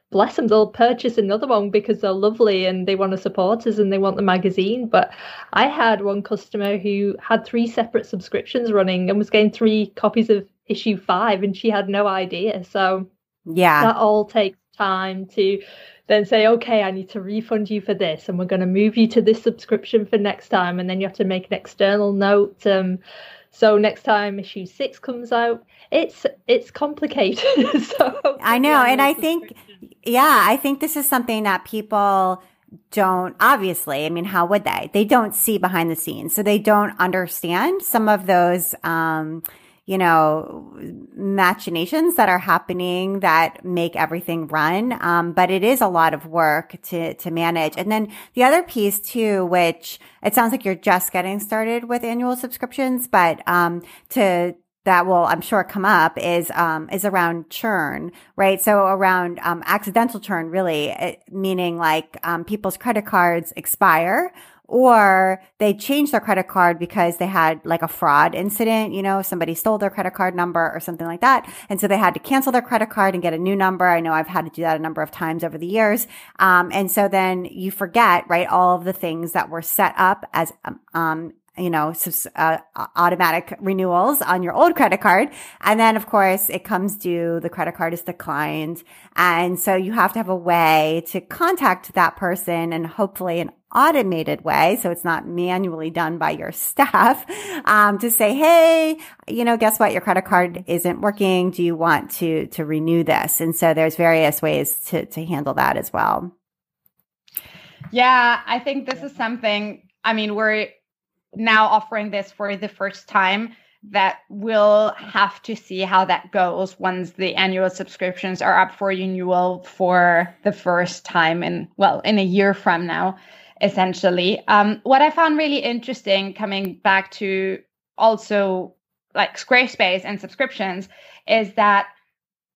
bless them, they'll purchase another one because they're lovely and they want to support us and they want the magazine. But I had one customer who had three separate subscriptions running and was getting three copies of issue five and she had no idea. So yeah, that all takes time to then say, okay, I need to refund you for this, and we're going to move you to this subscription for next time, and then you have to make an external note. Um, so next time issue six comes out, it's it's complicated. so I know, and I think, yeah, I think this is something that people don't obviously i mean how would they they don't see behind the scenes so they don't understand some of those um you know, machinations that are happening that make everything run. Um, but it is a lot of work to, to manage. And then the other piece too, which it sounds like you're just getting started with annual subscriptions, but, um, to, that will, I'm sure, come up is um, is around churn, right? So around um, accidental churn, really, it, meaning like um, people's credit cards expire or they changed their credit card because they had like a fraud incident, you know, somebody stole their credit card number or something like that. And so they had to cancel their credit card and get a new number. I know I've had to do that a number of times over the years. Um, and so then you forget, right, all of the things that were set up as, um, um you know, uh, automatic renewals on your old credit card. And then, of course, it comes due, the credit card is declined. And so you have to have a way to contact that person and hopefully an automated way. So it's not manually done by your staff, um, to say, Hey, you know, guess what? Your credit card isn't working. Do you want to, to renew this? And so there's various ways to, to handle that as well. Yeah. I think this is something, I mean, we're now offering this for the first time that we'll have to see how that goes once the annual subscriptions are up for renewal for the first time in well in a year from now essentially. Um, what I found really interesting coming back to also like Squarespace and subscriptions is that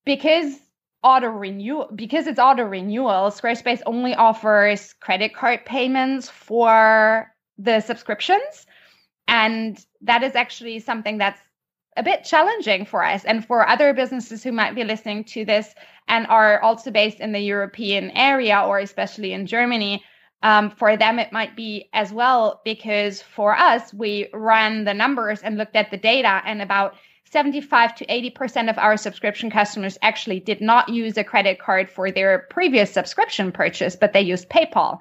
because auto renewal because it's auto renewal, Squarespace only offers credit card payments for the subscriptions. And that is actually something that's a bit challenging for us and for other businesses who might be listening to this and are also based in the European area or especially in Germany um, for them, it might be as well, because for us, we ran the numbers and looked at the data, and about 75 to 80% of our subscription customers actually did not use a credit card for their previous subscription purchase, but they used PayPal.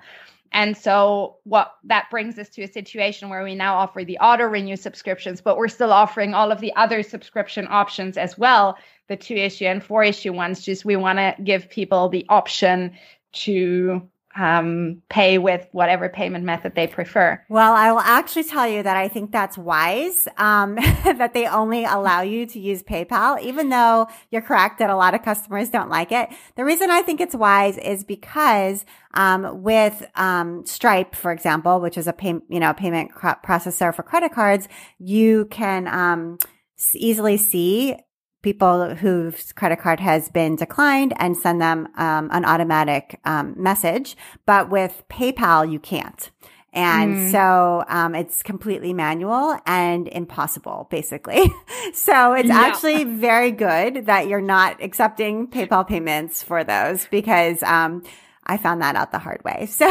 And so what that brings us to a situation where we now offer the auto renew subscriptions, but we're still offering all of the other subscription options as well, the two issue and four issue ones. Just we want to give people the option to um, pay with whatever payment method they prefer. Well, I will actually tell you that I think that's wise um, that they only allow you to use PayPal, even though you're correct that a lot of customers don't like it. The reason I think it's wise is because um, with um, Stripe, for example, which is a pay, you know payment processor for credit cards, you can um, easily see people whose credit card has been declined and send them um, an automatic um, message. But with PayPal, you can't. And mm. so um, it's completely manual and impossible, basically. so it's yeah. actually very good that you're not accepting PayPal payments for those because um, I found that out the hard way. So,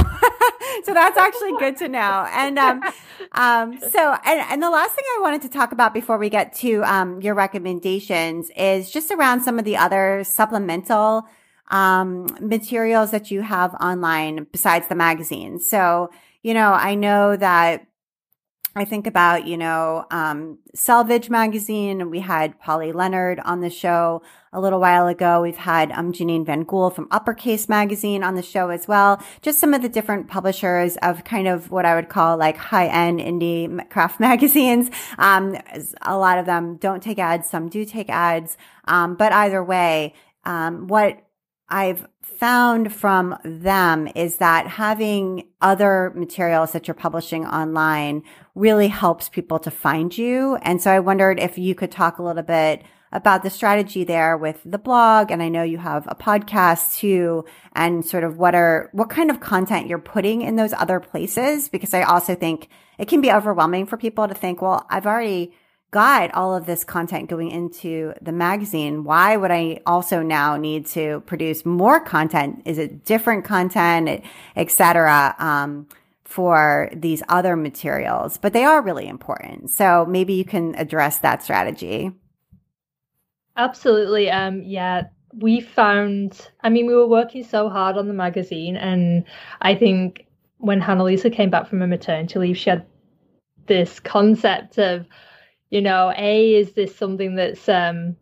so that's actually good to know. And, um, um, so, and, and the last thing I wanted to talk about before we get to, um, your recommendations is just around some of the other supplemental, um, materials that you have online besides the magazine. So, you know, I know that I think about, you know, um, Selvedge magazine, we had Polly Leonard on the show a little while ago. We've had um, Janine Vangool from Uppercase magazine on the show as well. Just some of the different publishers of kind of what I would call like high end indie craft magazines. Um, a lot of them don't take ads, some do take ads. Um, but either way, um, what I've found from them is that having other materials that you're publishing online really helps people to find you. And so I wondered if you could talk a little bit about the strategy there with the blog. And I know you have a podcast too, and sort of what are, what kind of content you're putting in those other places? Because I also think it can be overwhelming for people to think, well, I've already got all of this content going into the magazine. Why would I also now need to produce more content? Is it different content, etc. Um, for these other materials, but they are really important. So maybe you can address that strategy. Absolutely. Um, yeah, we found, I mean, we were working so hard on the magazine, and I think when Hannah-Lisa came back from her maternity leave, she had this concept of, you know, A, is this something that's um,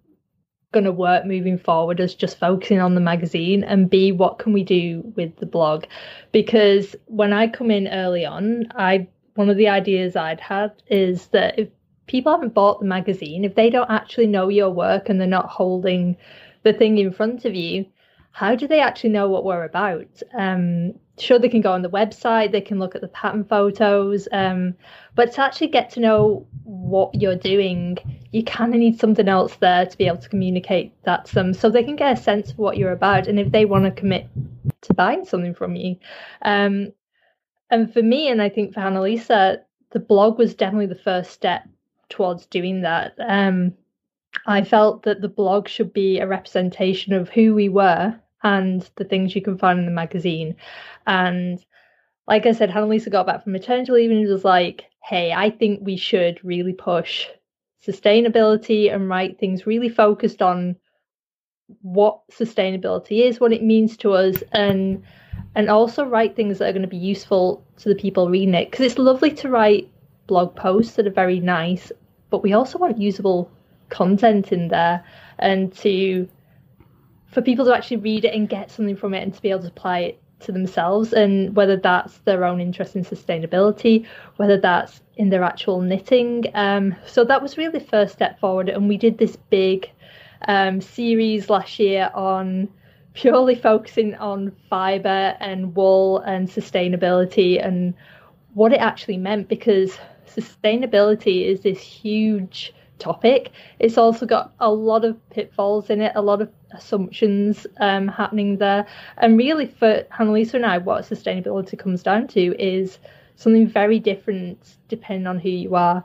going to work moving forward as just focusing on the magazine? And B, what can we do with the blog? Because when I come in early on, I one of the ideas I'd had is that if people haven't bought the magazine, if they don't actually know your work and they're not holding the thing in front of you, how do they actually know what we're about? Um, sure, they can go on the website, they can look at the pattern photos, um, but to actually get to know what you're doing, you kind of need something else there to be able to communicate that to them so they can get a sense of what you're about and if they want to commit to buying something from you. Um, and for me, and I think for Hannah-Lisa, the blog was definitely the first step towards doing that. Um, I felt that the blog should be a representation of who we were and the things you can find in the magazine. And like I said, Hannah-Lisa got back from maternity leave and was like, hey, I think we should really push sustainability and write things really focused on what sustainability is, what it means to us, and and also write things that are going to be useful to the people reading it. Because it's lovely to write blog posts that are very nice, but we also want usable content in there and to for people to actually read it and get something from it and to be able to apply it to themselves and whether that's their own interest in sustainability whether that's in their actual knitting um, so that was really the first step forward and we did this big um, series last year on purely focusing on fiber and wool and sustainability and what it actually meant because sustainability is this huge topic. It's also got a lot of pitfalls in it, a lot of assumptions um, happening there. And really, for Hannah-Lisa and I, what sustainability comes down to is something very different depending on who you are.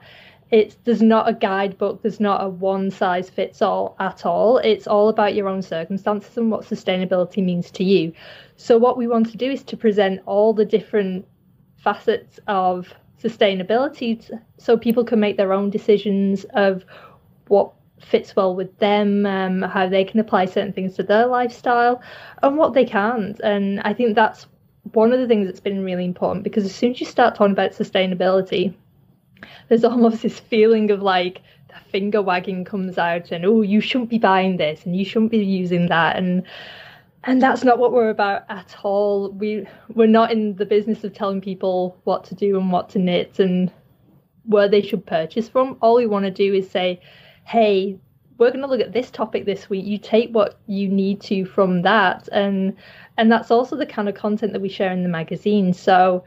It's there's not a guidebook, there's not a one size fits all at all. It's all about your own circumstances and what sustainability means to you. So what we want to do is to present all the different facets of sustainability so people can make their own decisions of what fits well with them, um, how they can apply certain things to their lifestyle, and what they can't. And I think that's one of the things that's been really important because as soon as you start talking about sustainability, there's almost this feeling of like the finger wagging comes out and oh you shouldn't be buying this and you shouldn't be using that. And and that's not what we're about at all. We we're not in the business of telling people what to do and what to knit and where they should purchase from. All we want to do is say hey we're going to look at this topic this week you take what you need to from that. And and that's also the kind of content that we share in the magazine. So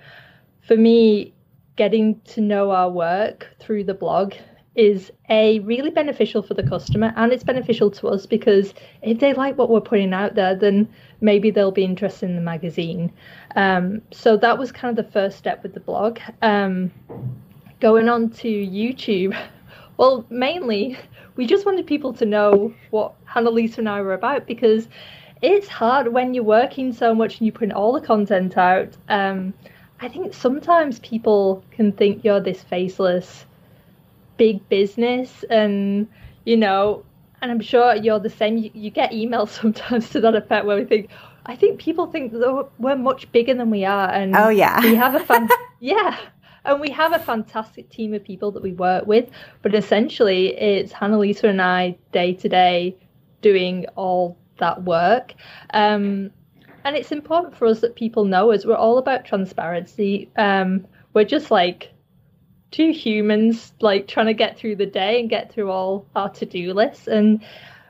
for me getting to know our work through the blog is a really beneficial for the customer and it's beneficial to us because if they like what we're putting out there then maybe they'll be interested in the magazine. Um, so that was kind of the first step with the blog. Um, going on to youtube well mainly we just wanted people to know what hannah-lisa and i were about because it's hard when you're working so much and you put all the content out um, i think sometimes people can think you're this faceless big business and you know and i'm sure you're the same. You, you get emails sometimes to that effect where we think i think people think that we're much bigger than we are and oh yeah. we have a fan yeah and we have a fantastic team of people that we work with but essentially it's hannah-lisa and i day to day doing all that work. Um, and it's important for us that people know us. We're all about transparency. Um, we're just like two humans like trying to get through the day and get through all our to-do lists. And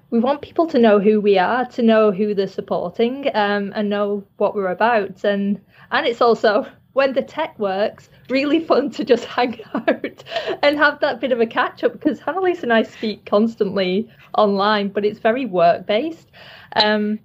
we want people to know who we are to know who they're supporting um, and know what we're about. And and it's also when the tech works really fun to just hang out and have that bit of a catch up because Hannah-Lisa and I speak constantly online but it's very work based um,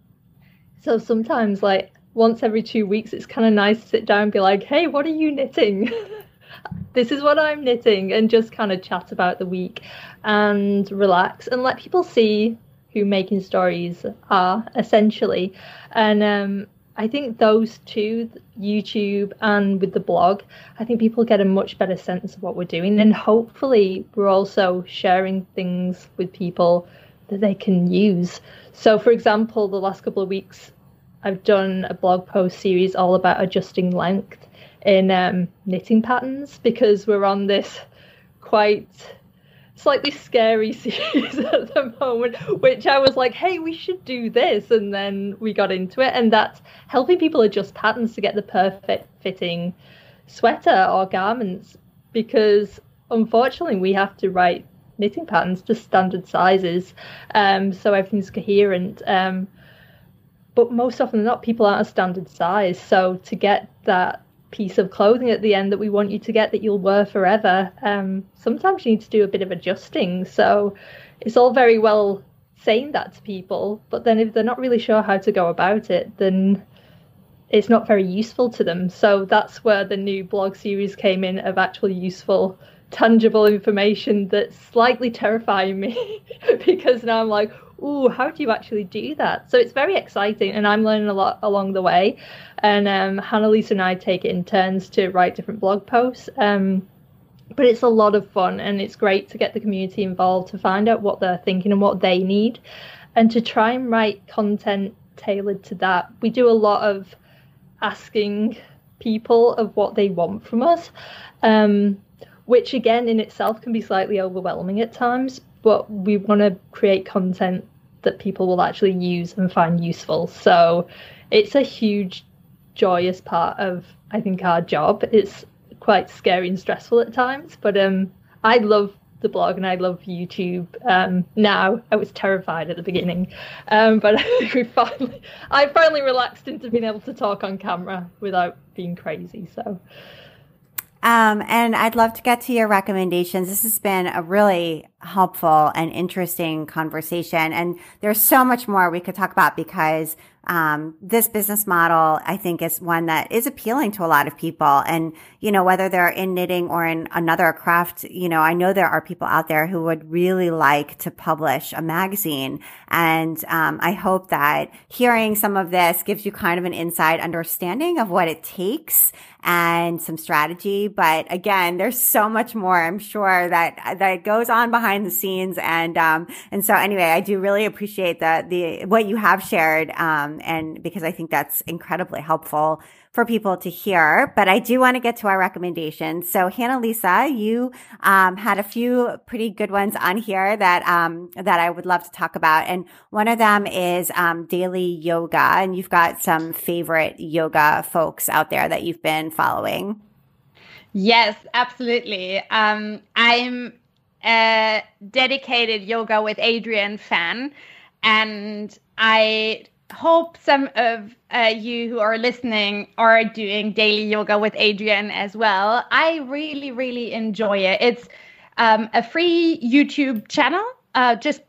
so sometimes like once every two weeks it's kind of nice to sit down and be like hey what are you knitting this is what I'm knitting, and just kind of chat about the week and relax and let people see who making stories are essentially. And um, I think those two, YouTube and with the blog, I think people get a much better sense of what we're doing. And hopefully, we're also sharing things with people that they can use. So, for example, the last couple of weeks, I've done a blog post series all about adjusting length in um, knitting patterns because we're on this quite slightly scary series at the moment, which I was like, hey, we should do this. And then we got into it. And that's helping people adjust patterns to get the perfect fitting sweater or garments because unfortunately we have to write knitting patterns to standard sizes um, so everything's coherent. Um, but most often than not, people aren't a standard size. So to get that piece of clothing at the end that we want you to get that you'll wear forever, um, sometimes you need to do a bit of adjusting. So it's all very well saying that to people, but then if they're not really sure how to go about it, then it's not very useful to them. So that's where the new blog series came in of actually useful, tangible information that's slightly terrifying me because now I'm like, ooh, how do you actually do that? So it's very exciting, and I'm learning a lot along the way. And um, Hannah Lisa and I take it in turns to write different blog posts. Um, but it's a lot of fun, and it's great to get the community involved to find out what they're thinking and what they need, and to try and write content tailored to that. We do a lot of asking people of what they want from us. Um, which again in itself can be slightly overwhelming at times but we want to create content that people will actually use and find useful. So it's a huge, joyous part of, I think, our job. It's quite scary and stressful at times, but um, I love the blog and I love YouTube um, now. I was terrified at the beginning, um, but we finally, I finally relaxed into being able to talk on camera without being crazy. So um, and I'd love to get to your recommendations. This has been a really helpful and interesting conversation. And there's so much more we could talk about because um, this business model, I think, is one that is appealing to a lot of people. And, you know, whether they're in knitting or in another craft, you know, I know there are people out there who would really like to publish a magazine. And um, I hope that hearing some of this gives you kind of an inside understanding of what it takes and some strategy. But again, there's so much more, I'm sure, that, that goes on behind the scenes. And, um, and so anyway, I do really appreciate the, the, what you have shared. Um, and because I think that's incredibly helpful for people to hear. But I do want to get to our recommendations. So Hannah Lisa, you um, had a few pretty good ones on here that um, that I would love to talk about, and one of them is um, daily yoga, and you've got some favorite yoga folks out there that you've been following. Yes, absolutely. Um, I'm a dedicated yoga with Adriene fan, and I hope some of uh, you who are listening are doing daily yoga with Adriene as well. I really, really enjoy it. It's um, a free YouTube channel. Uh, just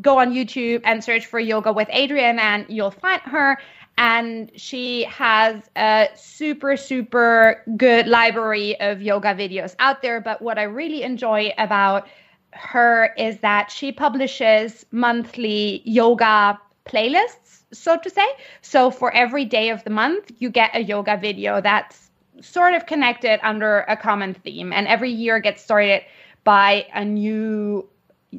go on YouTube and search for yoga with Adriene, and you'll find her. And she has a super, super good library of yoga videos out there. But what I really enjoy about her is that she publishes monthly yoga playlists so to say. So for every day of the month, you get a yoga video that's sort of connected under a common theme. And every year gets started by a new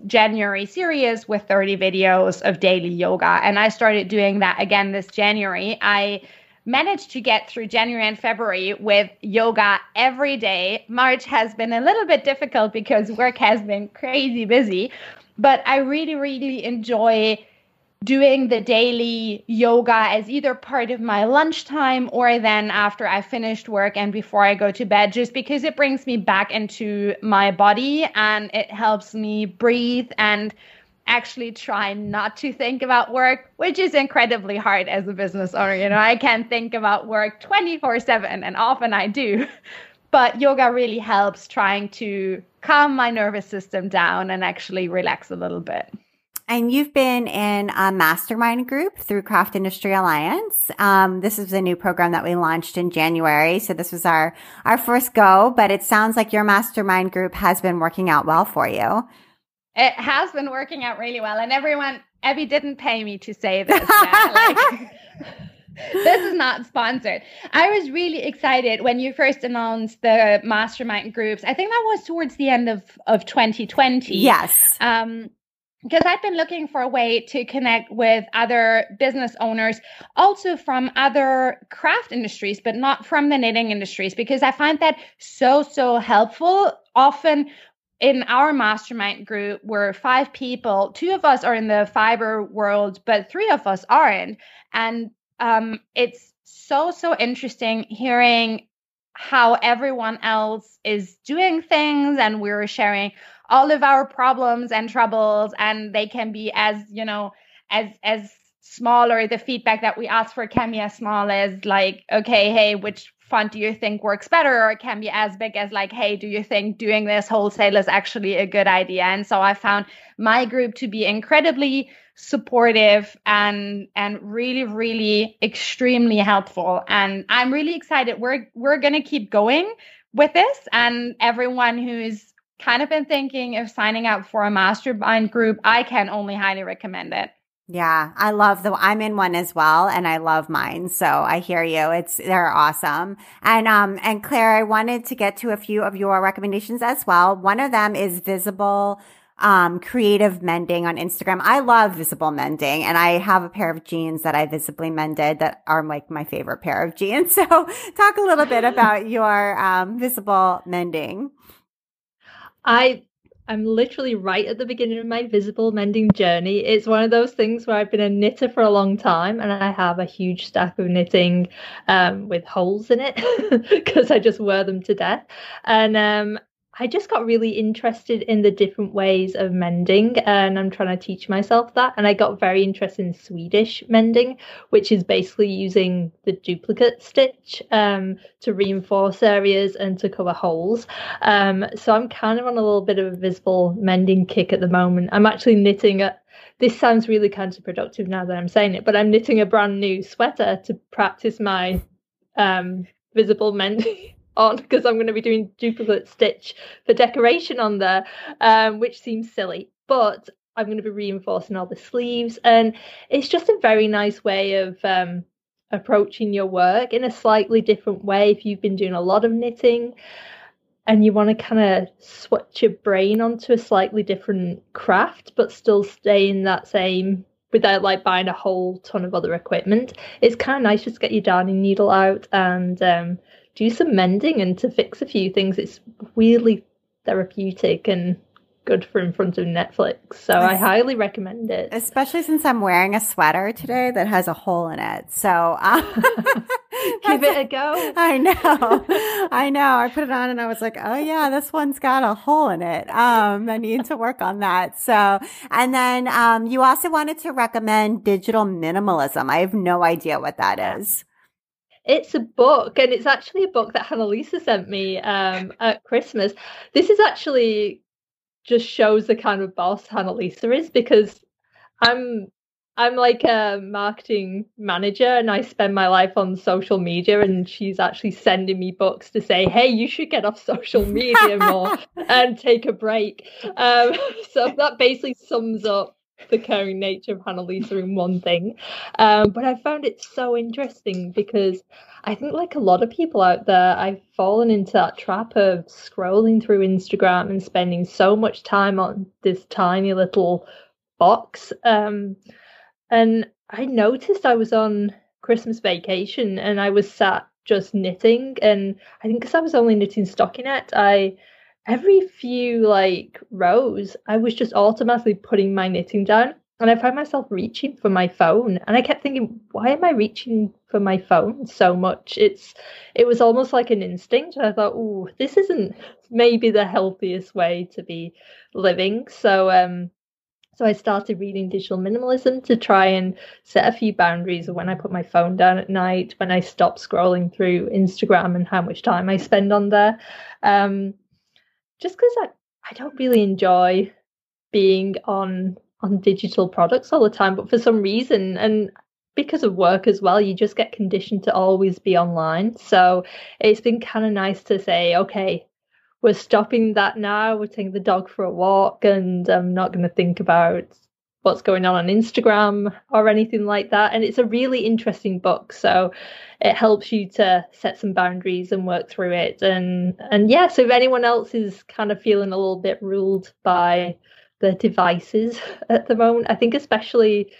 January series with 30 videos of daily yoga. And I started doing that again this January. I managed to get through January and February with yoga every day. March has been a little bit difficult because work has been crazy busy, but I really, really enjoy doing the daily yoga as either part of my lunchtime or then after I finished work and before I go to bed, just because it brings me back into my body and it helps me breathe and actually try not to think about work, which is incredibly hard as a business owner. You know, I can think about work 24 7 and often I do. But yoga really helps trying to calm my nervous system down and actually relax a little bit. And you've been in a mastermind group through Craft Industry Alliance. Um, this is a new program that we launched in January. So this was our, our first go, but it sounds like your mastermind group has been working out well for you. It has been working out really well. And everyone, Abby didn't pay me to say this. like, this is not sponsored. I was really excited when you first announced the mastermind groups. I think that was towards the end of, of 2020. Yes. Um, because I've been looking for a way to connect with other business owners, also from other craft industries, but not from the knitting industries, because I find that so, so helpful. Often in our mastermind group, we're five people. Two of us are in the fiber world, but three of us aren't. And um, it's so, so interesting hearing how everyone else is doing things and we're sharing all of our problems and troubles and they can be as you know as as small or the feedback that we ask for can be as small as like okay hey which font do you think works better? Or it can be as big as like hey do you think doing this wholesale is actually a good idea? And so i found my group to be incredibly supportive and and really really extremely helpful. And i'm really excited. We're we're going to keep going with this and everyone who's kind of been thinking of signing up for a mastermind group, I can only highly recommend it. Yeah, I love the I'm in one as well and I love mine. So I hear you. It's they're awesome. And um and Claire, I wanted to get to a few of your recommendations as well. One of them is visible um creative mending on Instagram. I love visible mending and I have a pair of jeans that I visibly mended that are like my favorite pair of jeans. So talk a little bit about your um visible mending. I I'm literally right at the beginning of my visible mending journey. It's one of those things where I've been a knitter for a long time and I have a huge stack of knitting um, with holes in it because I just wear them to death. And um, I just got really interested in the different ways of mending, and I'm trying to teach myself that. And I got very interested in Swedish mending, which is basically using the duplicate stitch um, to reinforce areas and to cover holes. Um, so I'm kind of on a little bit of a visible mending kick at the moment. I'm actually knitting a, this sounds really counterproductive now that I'm saying it, but I'm knitting a brand new sweater to practice my um, visible mending on because I'm going to be doing duplicate stitch for decoration on there, um, which seems silly, but I'm going to be reinforcing all the sleeves, and it's just a very nice way of um, approaching your work in a slightly different way. If you've been doing a lot of knitting and you want to kind of switch your brain onto a slightly different craft, but still stay in that same without like buying a whole ton of other equipment. It's kind of nice just to get your darning needle out and um, do some mending and to fix a few things. It's weirdly therapeutic and good for in front of Netflix. So I highly recommend it. Especially since I'm wearing a sweater today that has a hole in it. So um, give it a go. I know. I know. I put it on and I was like, oh yeah, this one's got a hole in it. Um, I need to work on that. So, and then um, you also wanted to recommend digital minimalism. I have no idea what that is. It's a book, and it's actually a book that Hannah Lisa sent me um, at Christmas. This is actually just shows the kind of boss Hannah Lisa is because I'm I'm like a marketing manager and I spend my life on social media and she's actually sending me books to say, hey, you should get off social media more and take a break. Um, so that basically sums up the caring nature of Hannah Lisa in one thing. Um, but I found it so interesting because I think, like a lot of people out there, I've fallen into that trap of scrolling through Instagram and spending so much time on this tiny little box. Um, and I noticed I was on Christmas vacation and I was sat just knitting. And I think because I was only knitting stockinette, I every few like rows, I was just automatically putting my knitting down. And I found myself reaching for my phone. And I kept thinking, why am I reaching for my phone so much? It's it was almost like an instinct. I thought, oh, this isn't maybe the healthiest way to be living. So um so I started reading digital minimalism to try and set a few boundaries of when I put my phone down at night, when I stop scrolling through Instagram and how much time I spend on there. Um, just because I, I don't really enjoy being on on digital products all the time, but for some reason, and because of work as well, you just get conditioned to always be online. So it's been kind of nice to say, okay, we're stopping that now. We're taking the dog for a walk, and I'm not going to think about what's going on on Instagram or anything like that. And it's a really interesting book. So it helps you to set some boundaries and work through it. And and yeah, so if anyone else is kind of feeling a little bit ruled by the devices at the moment. I think especially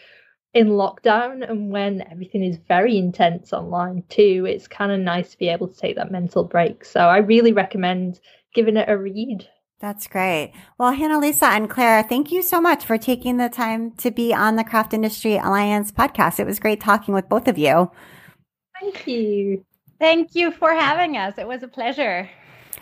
in lockdown and when everything is very intense online too, it's kind of nice to be able to take that mental break. So I really recommend giving it a read. That's great. Well, Hannah Lisa and Claire, thank you so much for taking the time to be on the Craft Industry Alliance podcast. It was great talking with both of you. Thank you. Thank you for having us. It was a pleasure.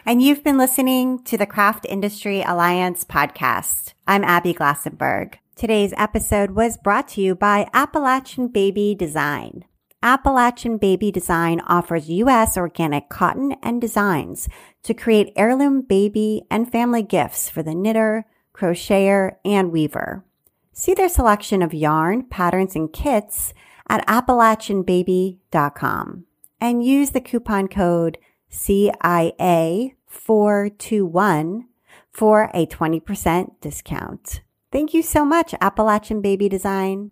And you've been listening to the Craft Industry Alliance podcast. I'm Abby Glassenberg. Today's episode was brought to you by Appalachian Baby Design. Appalachian Baby Design offers U.S. organic cotton and designs to create heirloom baby and family gifts for the knitter, crocheter, and weaver. See their selection of yarn, patterns, and kits at appalachianbaby.com and use the coupon code CIA421 for a 20% discount. Thank you so much, Appalachian Baby Design.